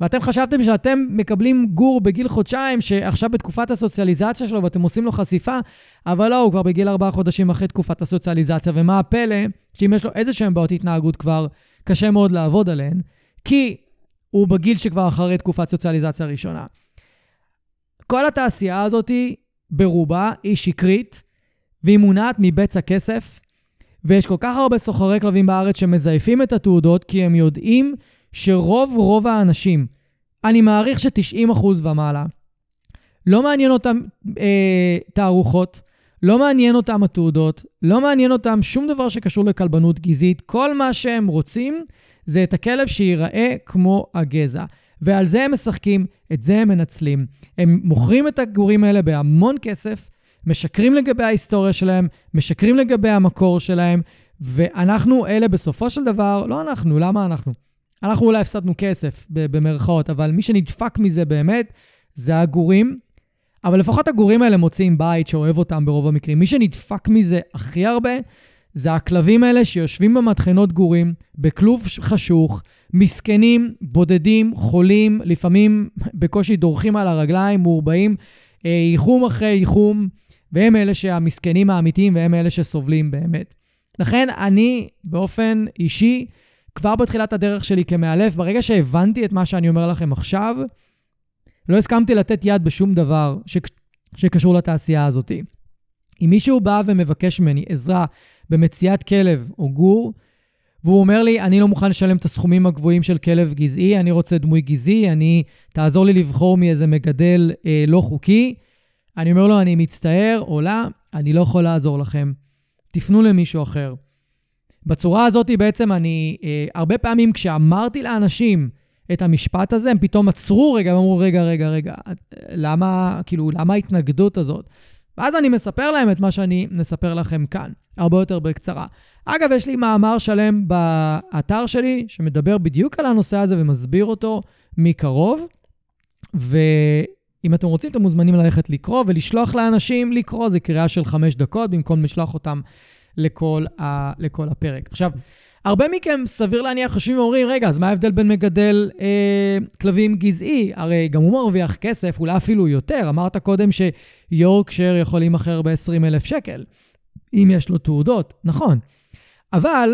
ואתם חשבתם שאתם מקבלים גור בגיל חודשיים, שעכשיו בתקופת הסוציאליזציה שלו ואתם עושים לו חשיפה, אבל לא, הוא כבר בגיל ארבעה חודשים אחרי תקופת הסוציאליזציה, ומה הפלא? שאם יש לו איזה שהם בעיות התנהגות כבר, קשה מאוד לעבוד עליהן, כי הוא בגיל שכבר אחרי תקופת סוציאליזציה ראשונה. כל התעשייה הזאת, ברובה, היא שקרית, והיא מונעת מבצע כסף, ויש כל כך הרבה סוחרי כלבים בארץ שמזייפים את התעודות, כי הם יודעים שרוב רוב האנשים, אני מעריך ש-90% ומעלה, לא מעניין אותם אה, תערוכות, לא מעניין אותם התעודות, לא מעניין אותם שום דבר שקשור לכלבנות גזעית. כל מה שהם רוצים זה את הכלב שייראה כמו הגזע. ועל זה הם משחקים, את זה הם מנצלים. הם מוכרים את הגורים האלה בהמון כסף, משקרים לגבי ההיסטוריה שלהם, משקרים לגבי המקור שלהם, ואנחנו אלה בסופו של דבר, לא אנחנו, למה אנחנו? אנחנו אולי הפסדנו כסף, במרכאות, אבל מי שנדפק מזה באמת זה הגורים. אבל לפחות הגורים האלה מוצאים בית שאוהב אותם ברוב המקרים. מי שנדפק מזה הכי הרבה זה הכלבים האלה שיושבים במטחנות גורים, בכלוב חשוך, מסכנים, בודדים, חולים, לפעמים בקושי דורכים על הרגליים, מעורבעים, אה, ייחום אחרי ייחום, והם אלה שהמסכנים האמיתיים והם אלה שסובלים באמת. לכן אני, באופן אישי, כבר בתחילת הדרך שלי כמאלף, ברגע שהבנתי את מה שאני אומר לכם עכשיו, לא הסכמתי לתת יד בשום דבר ש... שקשור לתעשייה הזאת. אם מישהו בא ומבקש ממני עזרה במציאת כלב או גור, והוא אומר לי, אני לא מוכן לשלם את הסכומים הגבוהים של כלב גזעי, אני רוצה דמוי גזעי, אני, תעזור לי לבחור מאיזה מגדל אה, לא חוקי. אני אומר לו, אני מצטער, או לא, אני לא יכול לעזור לכם. תפנו למישהו אחר. בצורה הזאת בעצם אני, אה, הרבה פעמים כשאמרתי לאנשים את המשפט הזה, הם פתאום עצרו רגע ואמרו, רגע, רגע, רגע, למה, כאילו, למה ההתנגדות הזאת? ואז אני מספר להם את מה שאני מספר לכם כאן, הרבה יותר בקצרה. אגב, יש לי מאמר שלם באתר שלי שמדבר בדיוק על הנושא הזה ומסביר אותו מקרוב, ואם אתם רוצים, אתם מוזמנים ללכת לקרוא ולשלוח לאנשים לקרוא, זה קריאה של חמש דקות, במקום לשלוח אותם לכל, ה, לכל הפרק. עכשיו, הרבה מכם, סביר להניח, חושבים ואומרים, רגע, אז מה ההבדל בין מגדל אה, כלבים גזעי? הרי גם הוא מרוויח כסף, אולי אפילו יותר. אמרת קודם שיורקשר יכול להימכר ב-20,000 שקל, אם יש לו תעודות. נכון. אבל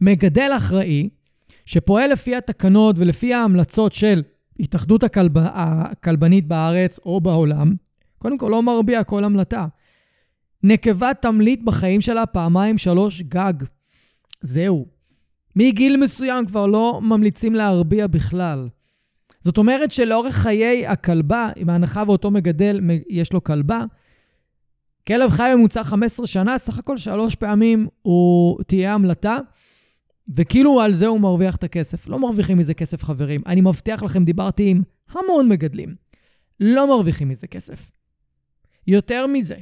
מגדל אחראי, שפועל לפי התקנות ולפי ההמלצות של התאחדות הכלב... הכלבנית בארץ או בעולם, קודם כל לא מרביע כל המלטה. נקבה תמליט בחיים שלה פעמיים, שלוש, גג. זהו. מגיל מסוים כבר לא ממליצים להרביע בכלל. זאת אומרת שלאורך חיי הכלבה, עם ההנחה ואותו מגדל יש לו כלבה, כלב חי ממוצע 15 שנה, סך הכל שלוש פעמים הוא תהיה המלטה, וכאילו על זה הוא מרוויח את הכסף. לא מרוויחים מזה כסף, חברים. אני מבטיח לכם, דיברתי עם המון מגדלים. לא מרוויחים מזה כסף. יותר מזה,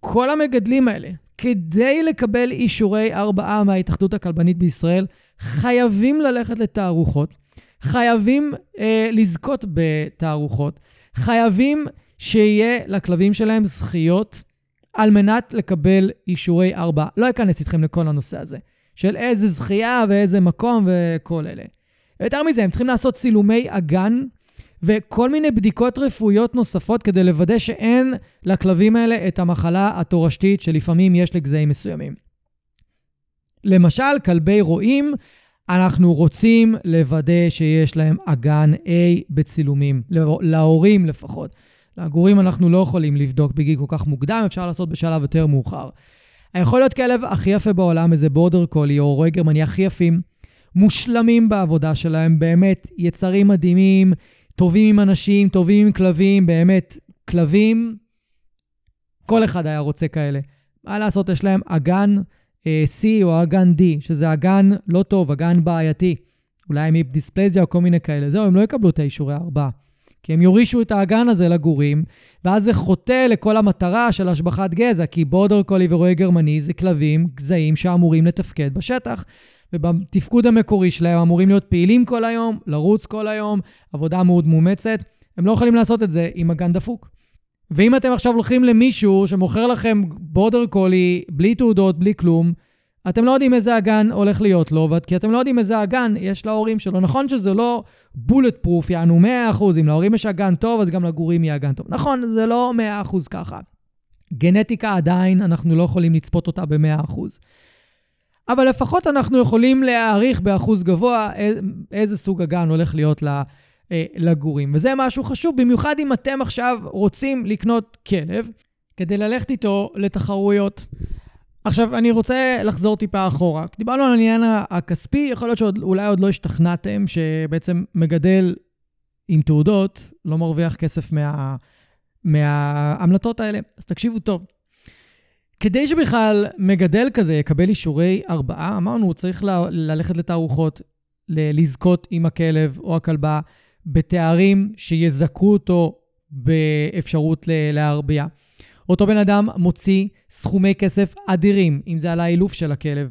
כל המגדלים האלה, כדי לקבל אישורי ארבעה מההתאחדות הכלבנית בישראל, חייבים ללכת לתערוכות, חייבים אה, לזכות בתערוכות, חייבים שיהיה לכלבים שלהם זכיות על מנת לקבל אישורי ארבעה. לא אכנס איתכם לכל הנושא הזה, של איזה זכייה ואיזה מקום וכל אלה. יותר מזה, הם צריכים לעשות צילומי אגן וכל מיני בדיקות רפואיות נוספות כדי לוודא שאין לכלבים האלה את המחלה התורשתית שלפעמים יש לגזעים מסוימים. למשל, כלבי רועים, אנחנו רוצים לוודא שיש להם אגן A בצילומים, להורים לפחות. לגורים אנחנו לא יכולים לבדוק בגיל כל כך מוקדם, אפשר לעשות בשלב יותר מאוחר. יכול להיות כלב הכי יפה בעולם, איזה בורדר קולי או רועי גרמני הכי יפים, מושלמים בעבודה שלהם, באמת יצרים מדהימים, טובים עם אנשים, טובים עם כלבים, באמת, כלבים, כל אחד היה רוצה כאלה. מה לעשות, יש להם אגן אה, C או אגן D, שזה אגן לא טוב, אגן בעייתי. אולי עם היפ-דיספלזיה או כל מיני כאלה. זהו, הם לא יקבלו את האישורי ארבעה. כי הם יורישו את האגן הזה לגורים, ואז זה חוטא לכל המטרה של השבחת גזע, כי בורדר קולי ורועה גרמני זה כלבים, גזעים שאמורים לתפקד בשטח. ובתפקוד המקורי שלהם אמורים להיות פעילים כל היום, לרוץ כל היום, עבודה מאוד מאומצת. הם לא יכולים לעשות את זה עם אגן דפוק. ואם אתם עכשיו הולכים למישהו שמוכר לכם בורדר קולי, בלי תעודות, בלי כלום, אתם לא יודעים איזה אגן הולך להיות לו, כי אתם לא יודעים איזה אגן יש להורים שלו. נכון שזה לא בולט פרוף, יענו 100%, אם להורים יש אגן טוב, אז גם לגורים יהיה אגן טוב. נכון, זה לא 100% ככה. גנטיקה עדיין, אנחנו לא יכולים לצפות אותה ב-100%. אבל לפחות אנחנו יכולים להעריך באחוז גבוה איזה סוג אגן הולך להיות אה, לגורים. וזה משהו חשוב, במיוחד אם אתם עכשיו רוצים לקנות כלב, כדי ללכת איתו לתחרויות. עכשיו, אני רוצה לחזור טיפה אחורה. דיברנו על העניין הכספי, יכול להיות שאולי עוד לא השתכנעתם שבעצם מגדל עם תעודות לא מרוויח כסף מה, מההמלטות האלה. אז תקשיבו טוב. כדי שבכלל מגדל כזה יקבל אישורי ארבעה, אמרנו, הוא צריך ל- ללכת לתערוכות, ל- לזכות עם הכלב או הכלבה בתארים שיזכו אותו באפשרות להרביע. אותו בן אדם מוציא סכומי כסף אדירים, אם זה על האילוף של הכלב,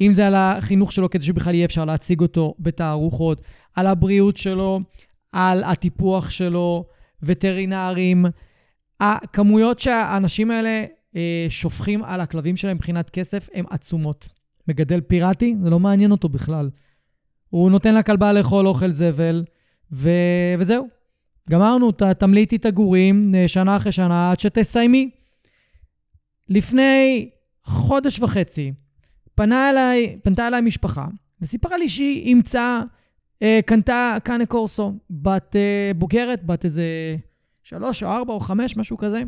אם זה על החינוך שלו כדי שבכלל יהיה אפשר להציג אותו בתערוכות, על הבריאות שלו, על הטיפוח שלו, וטרינרים. הכמויות שהאנשים האלה אה, שופכים על הכלבים שלהם מבחינת כסף הן עצומות. מגדל פיראטי, זה לא מעניין אותו בכלל. הוא נותן לכלבה לאכול אוכל זבל, ו... וזהו. גמרנו, ת... תמליטי את הגורים אה, שנה אחרי שנה עד שתסיימי. לפני חודש וחצי פנה אליי, פנתה אליי משפחה וסיפרה לי שהיא אימצה, אה, קנתה קאנה קורסו, בת אה, בוגרת, בת איזה שלוש או ארבע או חמש, משהו כזה.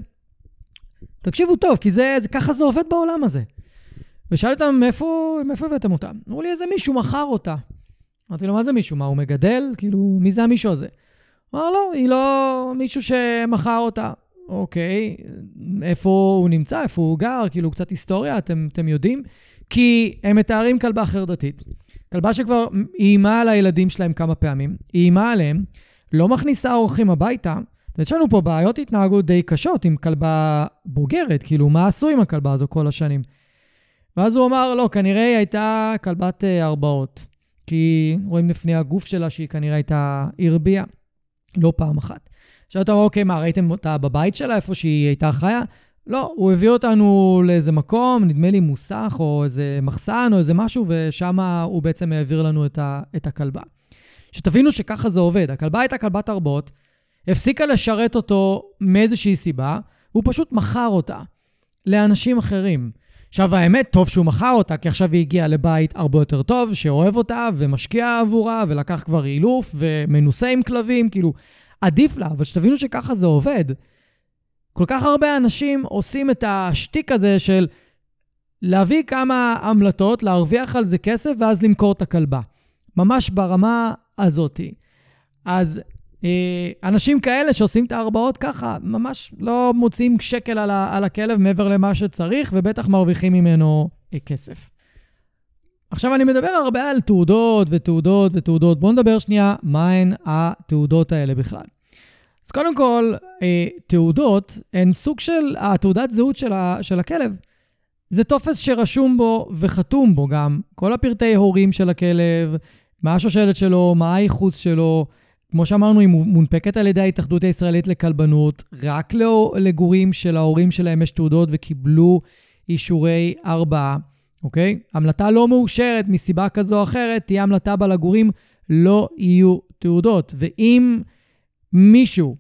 תקשיבו טוב, כי זה, זה ככה זה עובד בעולם הזה. ושאלתי אותם, מאיפה, מאיפה הבאתם אותה? אמרו לי, איזה מישהו מכר אותה. אמרתי לו, מה זה מישהו? מה, הוא מגדל? כאילו, מי זה המישהו הזה? אמר, לא, היא לא מישהו שמכר אותה. אוקיי, איפה הוא נמצא? איפה הוא גר? כאילו, קצת היסטוריה, אתם, אתם יודעים? כי הם מתארים כלבה חרדתית. כלבה שכבר איימה על הילדים שלהם כמה פעמים, איימה עליהם, לא מכניסה אורחים הביתה. יש לנו פה בעיות התנהגות די קשות עם כלבה בוגרת, כאילו, מה עשו עם הכלבה הזו כל השנים? ואז הוא אמר, לא, כנראה היא הייתה כלבת אה, ארבעות. כי רואים לפני הגוף שלה שהיא כנראה הייתה הרביעה, לא פעם אחת. עכשיו אתה אומר, אוקיי, מה, ראיתם אותה בבית שלה, איפה שהיא הייתה חיה? לא, הוא הביא אותנו לאיזה מקום, נדמה לי מוסך או איזה מחסן או איזה משהו, ושם הוא בעצם העביר לנו את, ה, את הכלבה. שתבינו שככה זה עובד. הכלבה הייתה כלבת ארבות, הפסיקה לשרת אותו מאיזושהי סיבה, הוא פשוט מכר אותה לאנשים אחרים. עכשיו, האמת, טוב שהוא מכר אותה, כי עכשיו היא הגיעה לבית הרבה יותר טוב, שאוהב אותה ומשקיע עבורה, ולקח כבר אילוף ומנוסה עם כלבים, כאילו, עדיף לה, אבל שתבינו שככה זה עובד. כל כך הרבה אנשים עושים את השטיק הזה של להביא כמה המלטות, להרוויח על זה כסף, ואז למכור את הכלבה. ממש ברמה הזאתי. אז אנשים כאלה שעושים את ההרבעות ככה, ממש לא מוציאים שקל על, ה, על הכלב מעבר למה שצריך, ובטח מרוויחים ממנו אה, כסף. עכשיו, אני מדבר הרבה על תעודות ותעודות ותעודות. בואו נדבר שנייה מהן התעודות האלה בכלל. אז קודם כל, אה, תעודות הן סוג של התעודת זהות של, ה, של הכלב. זה טופס שרשום בו וחתום בו גם כל הפרטי הורים של הכלב, מה השושלת שלו, מה הייחוס שלו, כמו שאמרנו, היא מונפקת על ידי ההתאחדות הישראלית לכלבנות, רק לגורים של ההורים שלהם יש תעודות וקיבלו אישורי ארבעה, אוקיי? המלטה לא מאושרת מסיבה כזו או אחרת, תהיה המלטה בה לגורים, לא יהיו תעודות. ואם מישהו,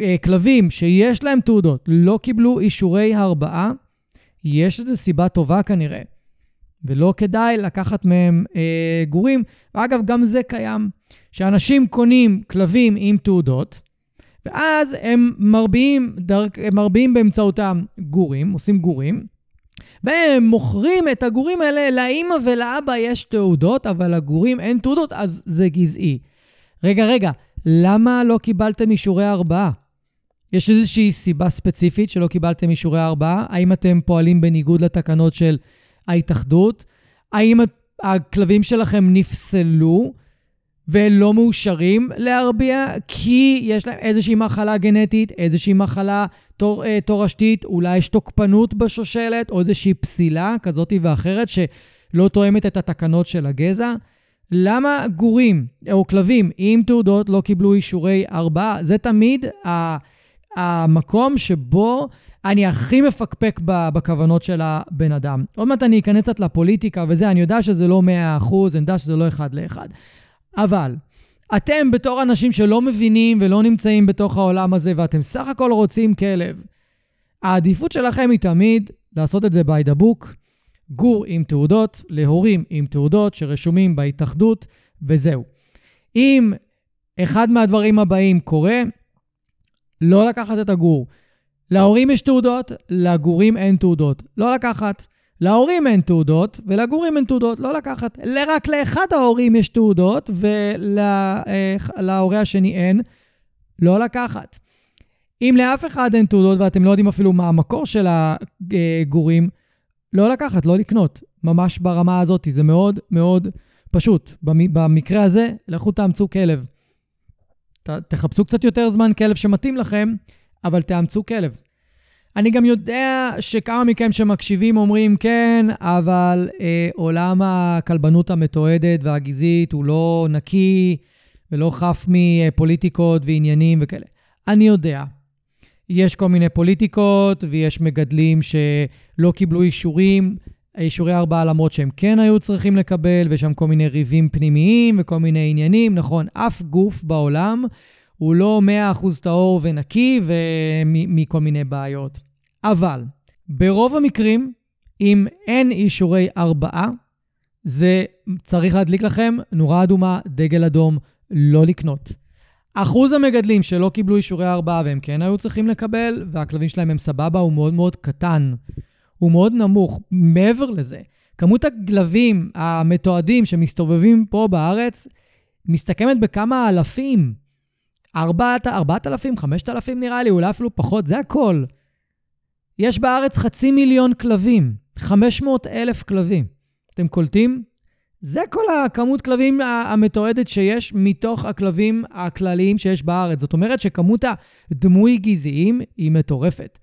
אה, כלבים שיש להם תעודות, לא קיבלו אישורי ארבעה, יש איזו סיבה טובה כנראה. ולא כדאי לקחת מהם אה, גורים. ואגב, גם זה קיים. שאנשים קונים כלבים עם תעודות, ואז הם מרביעים, דרך, הם מרביעים באמצעותם גורים, עושים גורים, והם מוכרים את הגורים האלה, לאימא ולאבא יש תעודות, אבל לגורים אין תעודות, אז זה גזעי. רגע, רגע, למה לא קיבלתם אישורי ארבעה? יש איזושהי סיבה ספציפית שלא קיבלתם אישורי הרבעה? האם אתם פועלים בניגוד לתקנות של ההתאחדות? האם הכלבים שלכם נפסלו ולא מאושרים להרביע כי יש להם איזושהי מחלה גנטית, איזושהי מחלה תור, אה, תורשתית, אולי יש תוקפנות בשושלת או איזושהי פסילה כזאת ואחרת שלא תואמת את התקנות של הגזע? למה גורים או כלבים עם תעודות לא קיבלו אישורי ארבעה? זה תמיד המקום שבו אני הכי מפקפק בכוונות של הבן אדם. עוד מעט אני אכנס קצת לפוליטיקה וזה, אני יודע שזה לא 100%, אני יודע שזה לא אחד לאחד. אבל אתם בתור אנשים שלא מבינים ולא נמצאים בתוך העולם הזה, ואתם סך הכל רוצים כלב, העדיפות שלכם היא תמיד לעשות את זה by the book, גור עם תעודות, להורים עם תעודות שרשומים בהתאחדות, וזהו. אם אחד מהדברים הבאים קורה, לא לקחת את הגור. להורים יש תעודות, לגורים אין תעודות. לא לקחת. להורים אין תעודות, ולגורים אין תעודות, לא לקחת. רק לאחד ההורים יש תעודות, ולהורה ול, השני אין, לא לקחת. אם לאף אחד אין תעודות ואתם לא יודעים אפילו מה המקור של הגורים, לא לקחת, לא לקנות. ממש ברמה הזאת, זה מאוד מאוד פשוט. במקרה הזה, לכו תאמצו כלב. תחפשו קצת יותר זמן כלב שמתאים לכם, אבל תאמצו כלב. אני גם יודע שכמה מכם שמקשיבים אומרים, כן, אבל אה, עולם הכלבנות המתועדת והגזעית הוא לא נקי ולא חף מפוליטיקות ועניינים וכאלה. אני יודע. יש כל מיני פוליטיקות ויש מגדלים שלא קיבלו אישורים, אישורי ארבעה למרות שהם כן היו צריכים לקבל, ויש שם כל מיני ריבים פנימיים וכל מיני עניינים. נכון, אף גוף בעולם הוא לא 100% טהור ונקי ומכל מיני בעיות. אבל ברוב המקרים, אם אין אישורי ארבעה, זה צריך להדליק לכם נורה אדומה, דגל אדום, לא לקנות. אחוז המגדלים שלא קיבלו אישורי ארבעה והם כן היו צריכים לקבל, והכלבים שלהם הם סבבה, הוא מאוד מאוד קטן. הוא מאוד נמוך. מעבר לזה, כמות הכלבים המתועדים שמסתובבים פה בארץ מסתכמת בכמה אלפים. ארבעת, ארבעת אלפים, חמשת אלפים נראה לי, אולי אפילו פחות, זה הכל. יש בארץ חצי מיליון כלבים, 500 אלף כלבים. אתם קולטים? זה כל הכמות כלבים המתועדת שיש מתוך הכלבים הכלליים שיש בארץ. זאת אומרת שכמות הדמוי גזעיים היא מטורפת.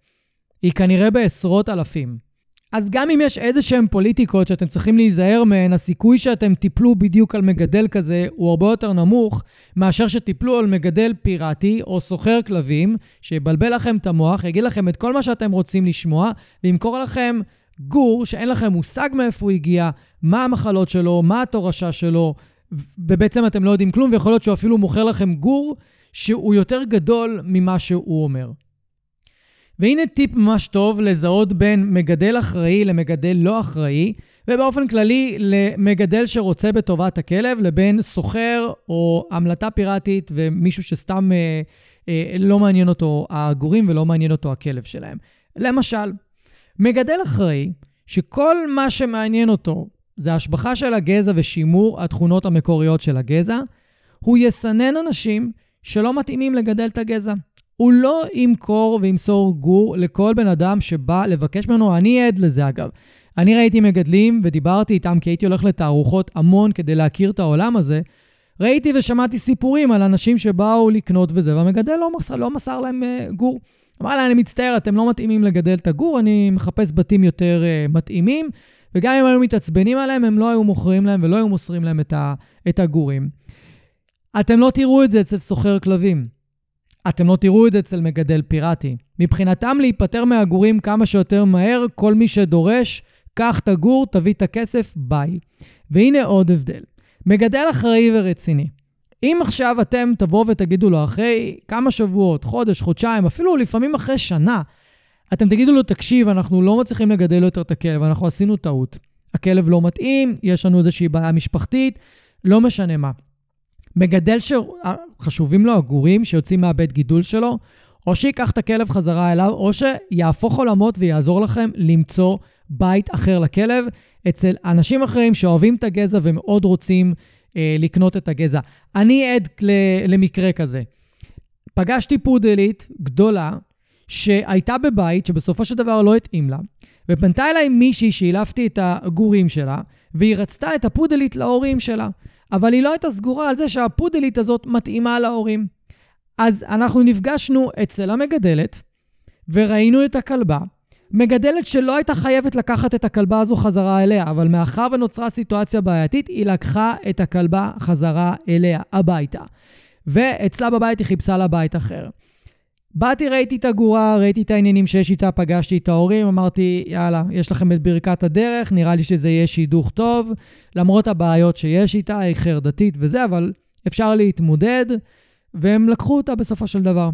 היא כנראה בעשרות אלפים. אז גם אם יש איזה שהן פוליטיקות שאתם צריכים להיזהר מהן, הסיכוי שאתם תיפלו בדיוק על מגדל כזה הוא הרבה יותר נמוך מאשר שתיפלו על מגדל פיראטי או סוחר כלבים, שיבלבל לכם את המוח, יגיד לכם את כל מה שאתם רוצים לשמוע, וימכור לכם גור שאין לכם מושג מאיפה הוא הגיע, מה המחלות שלו, מה התורשה שלו, ובעצם אתם לא יודעים כלום, ויכול להיות שהוא אפילו מוכר לכם גור שהוא יותר גדול ממה שהוא אומר. והנה טיפ ממש טוב לזהות בין מגדל אחראי למגדל לא אחראי, ובאופן כללי למגדל שרוצה בטובת הכלב, לבין סוחר או המלטה פיראטית ומישהו שסתם אה, אה, לא מעניין אותו הגורים ולא מעניין אותו הכלב שלהם. למשל, מגדל אחראי, שכל מה שמעניין אותו זה השבחה של הגזע ושימור התכונות המקוריות של הגזע, הוא יסנן אנשים שלא מתאימים לגדל את הגזע. הוא לא ימכור וימסור גור לכל בן אדם שבא לבקש ממנו, אני עד לזה אגב. אני ראיתי מגדלים ודיברתי איתם כי הייתי הולך לתערוכות המון כדי להכיר את העולם הזה. ראיתי ושמעתי סיפורים על אנשים שבאו לקנות וזה, והמגדל לא מסר, לא מסר להם uh, גור. אמר להם, אני מצטער, אתם לא מתאימים לגדל את הגור, אני מחפש בתים יותר uh, מתאימים, וגם אם היו מתעצבנים עליהם, הם לא היו מוכרים להם ולא היו מוסרים להם את, ה, את הגורים. אתם לא תראו את זה אצל סוחר כלבים. אתם לא תראו את זה אצל מגדל פיראטי. מבחינתם להיפטר מהגורים כמה שיותר מהר, כל מי שדורש, קח את הגור, תביא את הכסף, ביי. והנה עוד הבדל. מגדל אחראי ורציני. אם עכשיו אתם תבואו ותגידו לו אחרי כמה שבועות, חודש, חודשיים, אפילו לפעמים אחרי שנה, אתם תגידו לו, תקשיב, אנחנו לא מצליחים לגדל יותר את הכלב, אנחנו עשינו טעות. הכלב לא מתאים, יש לנו איזושהי בעיה משפחתית, לא משנה מה. מגדל שחשובים לו הגורים שיוצאים מהבית גידול שלו, או שייקח את הכלב חזרה אליו, או שיהפוך עולמות ויעזור לכם למצוא בית אחר לכלב אצל אנשים אחרים שאוהבים את הגזע ומאוד רוצים אה, לקנות את הגזע. אני עד למקרה כזה. פגשתי פודלית גדולה, שהייתה בבית, שבסופו של דבר לא התאים לה, ופנתה אליי מישהי שהילפתי את הגורים שלה, והיא רצתה את הפודלית להורים שלה, אבל היא לא הייתה סגורה על זה שהפודלית הזאת מתאימה להורים. אז אנחנו נפגשנו אצל המגדלת, וראינו את הכלבה. מגדלת שלא הייתה חייבת לקחת את הכלבה הזו חזרה אליה, אבל מאחר ונוצרה סיטואציה בעייתית, היא לקחה את הכלבה חזרה אליה, הביתה. ואצלה בבית היא חיפשה לה בית אחר. באתי, ראיתי את הגורה, ראיתי את העניינים שיש איתה, פגשתי את ההורים, אמרתי, יאללה, יש לכם את ברכת הדרך, נראה לי שזה יהיה שידוך טוב, למרות הבעיות שיש איתה, היא חרדתית וזה, אבל אפשר להתמודד, והם לקחו אותה בסופו של דבר.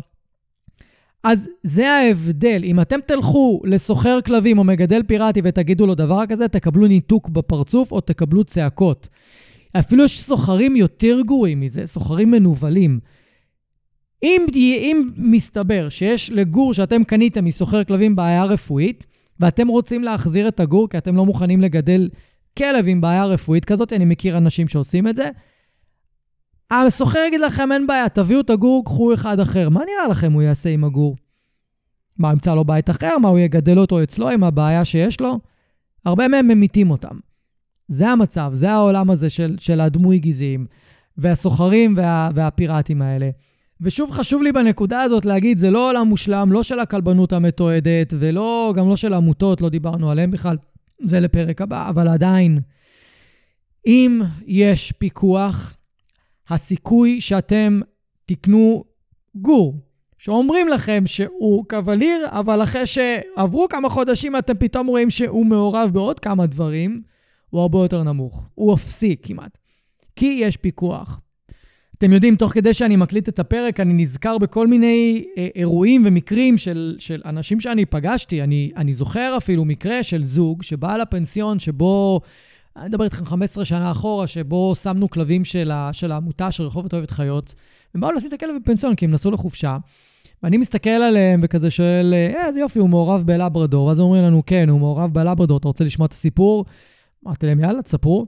אז זה ההבדל. אם אתם תלכו לסוחר כלבים או מגדל פיראטי ותגידו לו דבר כזה, תקבלו ניתוק בפרצוף או תקבלו צעקות. אפילו יש סוחרים יותר גרועים מזה, סוחרים מנוולים. אם, אם מסתבר שיש לגור שאתם קניתם מסוחר כלבים בעיה רפואית, ואתם רוצים להחזיר את הגור כי אתם לא מוכנים לגדל כלב עם בעיה רפואית כזאת, אני מכיר אנשים שעושים את זה, הסוחר יגיד לכם, אין בעיה, תביאו את הגור, קחו אחד אחר. מה נראה לכם הוא יעשה עם הגור? מה, ימצא לו בית אחר? מה, הוא יגדל אותו אצלו עם הבעיה שיש לו? הרבה מהם ממיתים אותם. זה המצב, זה העולם הזה של, של הדמוי גזעיים, והסוחרים וה, והפיראטים האלה. ושוב, חשוב לי בנקודה הזאת להגיד, זה לא עולם מושלם, לא של הכלבנות המתועדת, ולא, גם לא של עמותות, לא דיברנו עליהן בכלל, זה לפרק הבא, אבל עדיין, אם יש פיקוח, הסיכוי שאתם תקנו גור, שאומרים לכם שהוא קווליר, אבל אחרי שעברו כמה חודשים אתם פתאום רואים שהוא מעורב בעוד כמה דברים, הוא הרבה יותר נמוך. הוא אפסי כמעט. כי יש פיקוח. אתם יודעים, תוך כדי שאני מקליט את הפרק, אני נזכר בכל מיני אה, אירועים ומקרים של, של אנשים שאני פגשתי. אני, אני זוכר אפילו מקרה של זוג שבא לפנסיון שבו אני מדבר איתכם 15 שנה אחורה, שבו שמנו כלבים של, ה, של העמותה של רחובות אוהבת חיות, הם באו לשים את הכלב בפנסיון כי הם נסעו לחופשה, ואני מסתכל עליהם וכזה שואל, אה, איזה יופי, הוא מעורב בלברדור. ואז אומרים לנו, כן, הוא מעורב בלברדור, אתה רוצה לשמוע את הסיפור? אמרתי להם, יאללה, תספרו.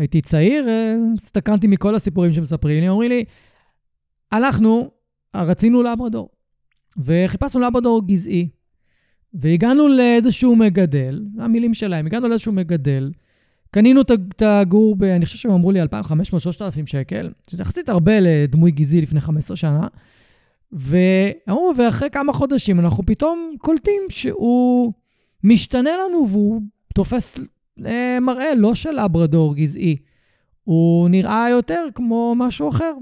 הייתי צעיר, אה, הסתכנתי מכל הסיפורים שמספרים לי, אומרים לי, אנחנו רצינו לברדור, וחיפשנו לברדור גזעי, והגענו לאיזשהו מגדל, המילים שלהם, הגענו לאיזשהו מגדל, קנינו את הגור, ב, אני חושב שהם אמרו לי 2,500-3,000 שקל, שזה יחסית הרבה לדמוי גזעי לפני 15 שנה. ואמרו, ואחרי כמה חודשים אנחנו פתאום קולטים שהוא משתנה לנו והוא תופס מראה לא של אברדור גזעי, הוא נראה יותר כמו משהו אחר.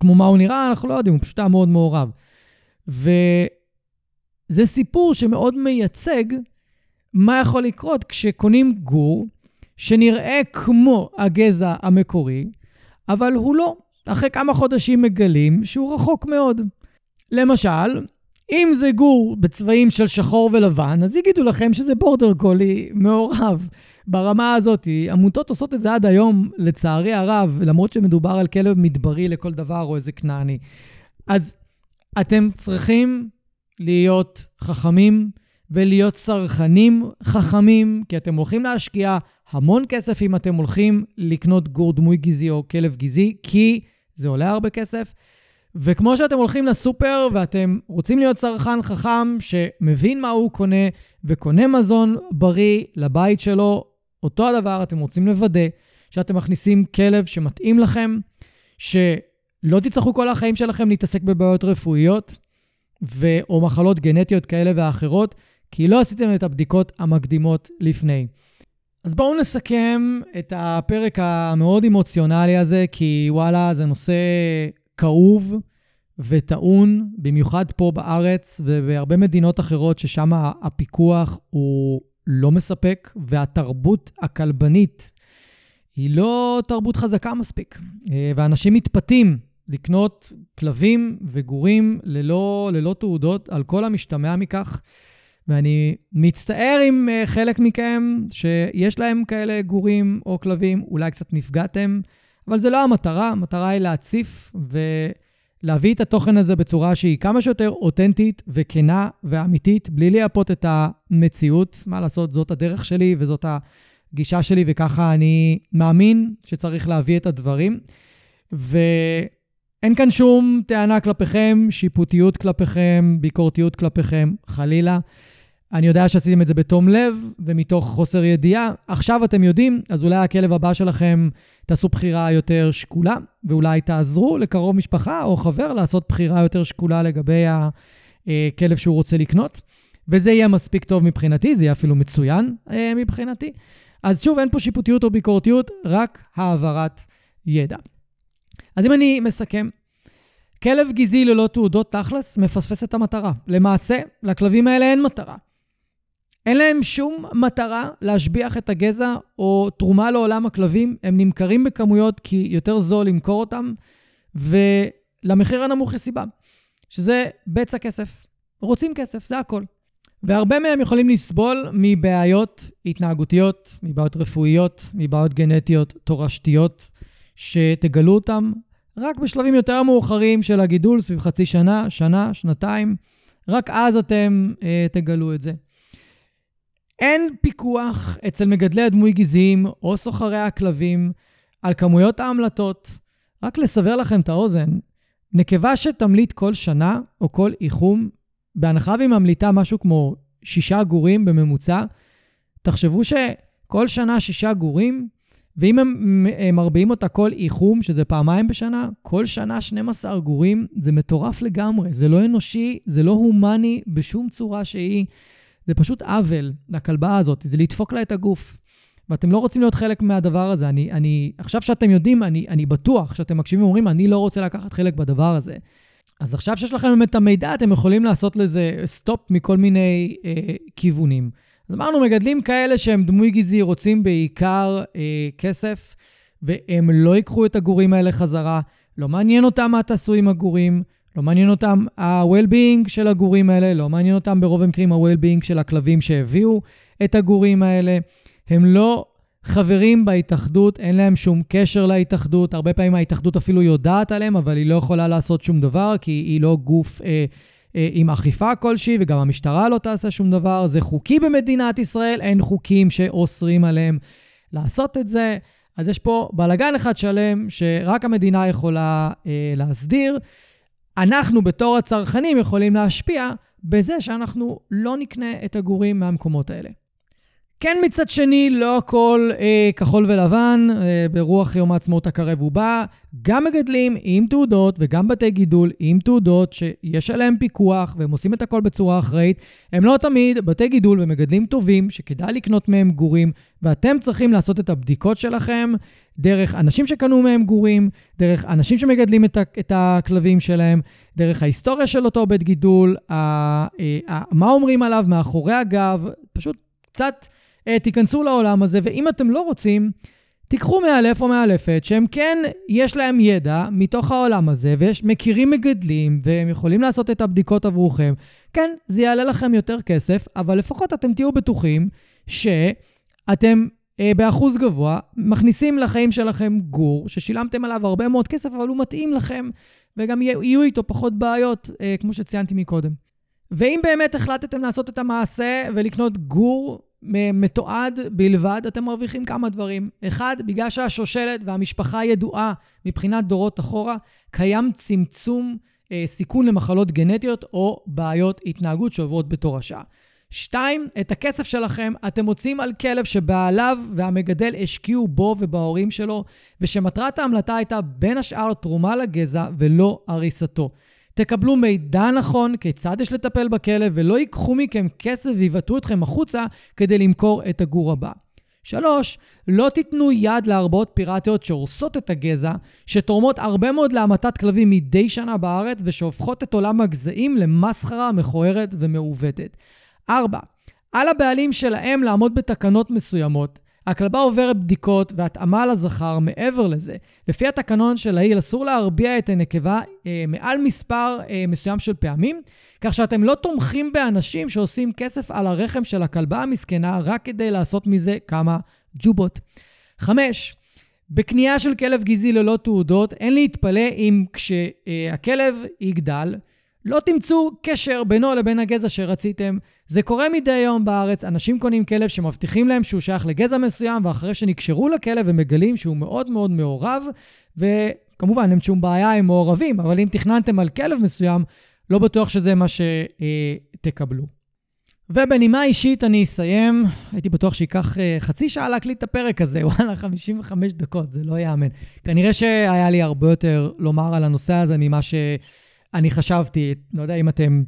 כמו מה הוא נראה, אנחנו לא יודעים, הוא פשוט היה מאוד מעורב. וזה סיפור שמאוד מייצג מה יכול לקרות כשקונים גור שנראה כמו הגזע המקורי, אבל הוא לא. אחרי כמה חודשים מגלים שהוא רחוק מאוד. למשל, אם זה גור בצבעים של שחור ולבן, אז יגידו לכם שזה בורדר קולי מעורב. ברמה הזאת, עמותות עושות את זה עד היום, לצערי הרב, למרות שמדובר על כלב מדברי לכל דבר או איזה כנעני. אז אתם צריכים להיות חכמים ולהיות צרכנים חכמים, כי אתם הולכים להשקיע המון כסף אם אתם הולכים לקנות גור דמוי גזעי או כלב גזעי, כי זה עולה הרבה כסף. וכמו שאתם הולכים לסופר ואתם רוצים להיות צרכן חכם שמבין מה הוא קונה וקונה מזון בריא לבית שלו, אותו הדבר אתם רוצים לוודא שאתם מכניסים כלב שמתאים לכם, שלא תצטרכו כל החיים שלכם להתעסק בבעיות רפואיות ו- או מחלות גנטיות כאלה ואחרות, כי לא עשיתם את הבדיקות המקדימות לפני. אז בואו נסכם את הפרק המאוד אמוציונלי הזה, כי וואלה, זה נושא כאוב וטעון, במיוחד פה בארץ ובהרבה מדינות אחרות ששם הפיקוח הוא לא מספק, והתרבות הכלבנית היא לא תרבות חזקה מספיק. אה, ואנשים מתפתים לקנות כלבים וגורים ללא, ללא תעודות, על כל המשתמע מכך. ואני מצטער עם uh, חלק מכם שיש להם כאלה גורים או כלבים, אולי קצת נפגעתם, אבל זה לא המטרה, המטרה היא להציף ולהביא את התוכן הזה בצורה שהיא כמה שיותר אותנטית וכנה ואמיתית, בלי לייפות את המציאות. מה לעשות, זאת הדרך שלי וזאת הגישה שלי, וככה אני מאמין שצריך להביא את הדברים. ו... אין כאן שום טענה כלפיכם, שיפוטיות כלפיכם, ביקורתיות כלפיכם, חלילה. אני יודע שעשיתם את זה בתום לב ומתוך חוסר ידיעה. עכשיו אתם יודעים, אז אולי הכלב הבא שלכם תעשו בחירה יותר שקולה, ואולי תעזרו לקרוב משפחה או חבר לעשות בחירה יותר שקולה לגבי הכלב שהוא רוצה לקנות. וזה יהיה מספיק טוב מבחינתי, זה יהיה אפילו מצוין אה, מבחינתי. אז שוב, אין פה שיפוטיות או ביקורתיות, רק העברת ידע. אז אם אני מסכם, כלב גזעי ללא תעודות תכלס מפספס את המטרה. למעשה, לכלבים האלה אין מטרה. אין להם שום מטרה להשביח את הגזע או תרומה לעולם הכלבים. הם נמכרים בכמויות כי יותר זול למכור אותם, ולמחיר הנמוך יש סיבה, שזה בצע כסף. רוצים כסף, זה הכל. והרבה מהם יכולים לסבול מבעיות התנהגותיות, מבעיות רפואיות, מבעיות גנטיות, תורשתיות, שתגלו אותם רק בשלבים יותר מאוחרים של הגידול, סביב חצי שנה, שנה, שנתיים. רק אז אתם אה, תגלו את זה. אין פיקוח אצל מגדלי הדמוי גזעיים או סוחרי הכלבים על כמויות ההמלטות. רק לסבר לכם את האוזן, נקבה שתמליט כל שנה או כל איחום, בהנחה והיא ממליטה משהו כמו שישה גורים בממוצע, תחשבו שכל שנה שישה גורים, ואם הם מרביעים אותה כל איחום, שזה פעמיים בשנה, כל שנה 12 גורים, זה מטורף לגמרי. זה לא אנושי, זה לא הומני בשום צורה שהיא. זה פשוט עוול לכלבה הזאת, זה לדפוק לה את הגוף. ואתם לא רוצים להיות חלק מהדבר הזה. אני, אני, עכשיו שאתם יודעים, אני, אני בטוח שאתם מקשיבים ואומרים, אני לא רוצה לקחת חלק בדבר הזה. אז עכשיו שיש לכם באמת את המידע, אתם יכולים לעשות לזה סטופ מכל מיני אה, כיוונים. אז אמרנו, מגדלים כאלה שהם דמוי גזעי רוצים בעיקר אה, כסף, והם לא ייקחו את הגורים האלה חזרה. לא מעניין אותם מה תעשו עם הגורים, לא מעניין אותם ה-well-being של הגורים האלה, לא מעניין אותם ברוב המקרים ה-well-being של הכלבים שהביאו את הגורים האלה. הם לא חברים בהתאחדות, אין להם שום קשר להתאחדות. הרבה פעמים ההתאחדות אפילו יודעת עליהם, אבל היא לא יכולה לעשות שום דבר, כי היא לא גוף אה, אה, עם אכיפה כלשהי, וגם המשטרה לא תעשה שום דבר. זה חוקי במדינת ישראל, אין חוקים שאוסרים עליהם לעשות את זה. אז יש פה בלגן אחד שלם שרק המדינה יכולה אה, להסדיר. אנחנו בתור הצרכנים יכולים להשפיע בזה שאנחנו לא נקנה את הגורים מהמקומות האלה. כן, מצד שני, לא הכל אה, כחול ולבן, אה, ברוח יום העצמאות הקרב ובא. גם מגדלים עם תעודות וגם בתי גידול עם תעודות שיש עליהם פיקוח והם עושים את הכל בצורה אחראית. הם לא תמיד בתי גידול ומגדלים טובים שכדאי לקנות מהם גורים, ואתם צריכים לעשות את הבדיקות שלכם דרך אנשים שקנו מהם גורים, דרך אנשים שמגדלים את, ה- את הכלבים שלהם, דרך ההיסטוריה של אותו בית גידול, ה- אה, ה- מה אומרים עליו מאחורי הגב, פשוט קצת... אה, תיכנסו לעולם הזה, ואם אתם לא רוצים, תיקחו מאלף או מאלפת שהם כן, יש להם ידע מתוך העולם הזה, ומכירים מגדלים, והם יכולים לעשות את הבדיקות עבורכם. כן, זה יעלה לכם יותר כסף, אבל לפחות אתם תהיו בטוחים שאתם באחוז גבוה מכניסים לחיים שלכם גור, ששילמתם עליו הרבה מאוד כסף, אבל הוא מתאים לכם, וגם יהיו איתו פחות בעיות, אה, כמו שציינתי מקודם. ואם באמת החלטתם לעשות את המעשה ולקנות גור מתועד בלבד, אתם מרוויחים כמה דברים. אחד, בגלל שהשושלת והמשפחה ידועה מבחינת דורות אחורה, קיים צמצום אה, סיכון למחלות גנטיות או בעיות התנהגות שעוברות בתור השעה. שתיים, את הכסף שלכם אתם מוצאים על כלב שבעליו והמגדל השקיעו בו ובהורים שלו, ושמטרת ההמלטה הייתה בין השאר תרומה לגזע ולא הריסתו. תקבלו מידע נכון כיצד יש לטפל בכלב, ולא ייקחו מכם כסף ויבטאו אתכם החוצה כדי למכור את הגור הבא. שלוש, לא תיתנו יד להרבעות פיראטיות שהורסות את הגזע, שתורמות הרבה מאוד להמתת כלבים מדי שנה בארץ ושהופכות את עולם הגזעים למסחרה מכוערת ומעוותת. ארבע, על הבעלים שלהם לעמוד בתקנות מסוימות, הכלבה עוברת בדיקות והתאמה לזכר מעבר לזה. לפי התקנון של העיל, אסור להרביע את הנקבה אה, מעל מספר אה, מסוים של פעמים, כך שאתם לא תומכים באנשים שעושים כסף על הרחם של הכלבה המסכנה רק כדי לעשות מזה כמה ג'ובות. חמש, בקנייה של כלב גזעי ללא תעודות, אין להתפלא אם כשהכלב יגדל, לא תמצאו קשר בינו לבין הגזע שרציתם. זה קורה מדי יום בארץ, אנשים קונים כלב שמבטיחים להם שהוא שייך לגזע מסוים, ואחרי שנקשרו לכלב הם מגלים שהוא מאוד מאוד מעורב, ו... כמובן, אין שום בעיה, הם מעורבים, אבל אם תכננתם על כלב מסוים, לא בטוח שזה מה שתקבלו. ובנימה אישית אני אסיים, הייתי בטוח שייקח uh, חצי שעה להקליט את הפרק הזה, וואלה, 55 דקות, זה לא ייאמן. כנראה שהיה לי הרבה יותר לומר על הנושא הזה ממה שאני חשבתי. לא יודע אם אתם...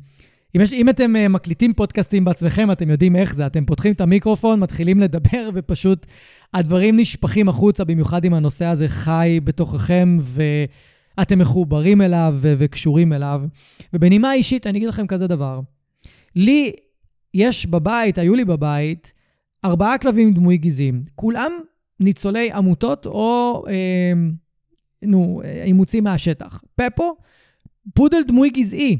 אם, יש, אם אתם uh, מקליטים פודקאסטים בעצמכם, אתם יודעים איך זה. אתם פותחים את המיקרופון, מתחילים לדבר, ופשוט הדברים נשפכים החוצה, במיוחד אם הנושא הזה חי בתוככם, ואתם מחוברים אליו ו- וקשורים אליו. ובנימה אישית, אני אגיד לכם כזה דבר. לי יש בבית, היו לי בבית, ארבעה כלבים דמוי גזעים. כולם ניצולי עמותות או, אה, נו, אימוצים מהשטח. פפו, פודל דמוי גזעי.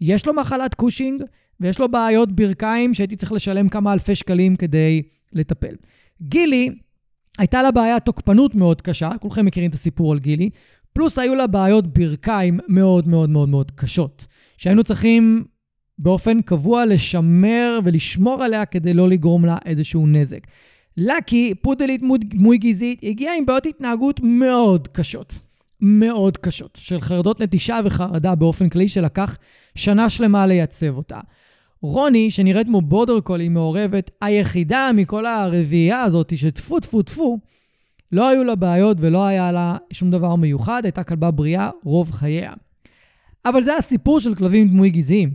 יש לו מחלת קושינג ויש לו בעיות ברכיים שהייתי צריך לשלם כמה אלפי שקלים כדי לטפל. גילי, הייתה לה בעיה תוקפנות מאוד קשה, כולכם מכירים את הסיפור על גילי, פלוס היו לה בעיות ברכיים מאוד מאוד מאוד מאוד קשות, שהיינו צריכים באופן קבוע לשמר ולשמור עליה כדי לא לגרום לה איזשהו נזק. לקי, פודלית דמוי גזעית, הגיעה עם בעיות התנהגות מאוד קשות. מאוד קשות, של חרדות נטישה וחרדה באופן כללי, שלקח שנה שלמה לייצב אותה. רוני, שנראית כמו בורדר קולי מעורבת, היחידה מכל הרביעייה הזאת, שטפו טפו טפו, לא היו לה בעיות ולא היה לה שום דבר מיוחד, הייתה כלבה בריאה רוב חייה. אבל זה הסיפור של כלבים דמוי גזעיים.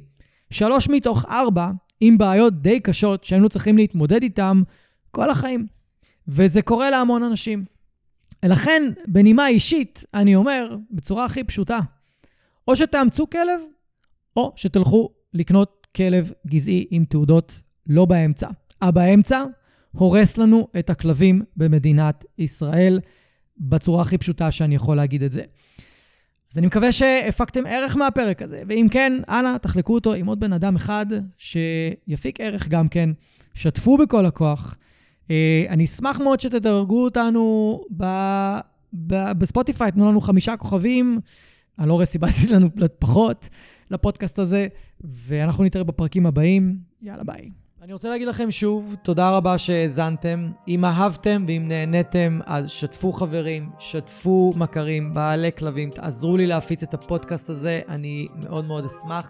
שלוש מתוך ארבע עם בעיות די קשות שהיינו צריכים להתמודד איתן כל החיים. וזה קורה להמון אנשים. לכן, בנימה אישית, אני אומר, בצורה הכי פשוטה, או שתאמצו כלב, או שתלכו לקנות כלב גזעי עם תעודות לא באמצע. הבאמצע הורס לנו את הכלבים במדינת ישראל, בצורה הכי פשוטה שאני יכול להגיד את זה. אז אני מקווה שהפקתם ערך מהפרק הזה, ואם כן, אנא, תחלקו אותו עם עוד בן אדם אחד שיפיק ערך גם כן. שתפו בכל הכוח. אה, אני אשמח מאוד שתדרגו אותנו ב... ב... בספוטיפיי, תנו לנו חמישה כוכבים. אני לא רואה סיבה לתת לנו פחות לפודקאסט הזה, ואנחנו נתראה בפרקים הבאים. יאללה, ביי. אני רוצה להגיד לכם שוב, תודה רבה שהאזנתם. אם אהבתם ואם נהניתם, אז שתפו חברים, שתפו מכרים, בעלי כלבים, תעזרו לי להפיץ את הפודקאסט הזה, אני מאוד מאוד אשמח.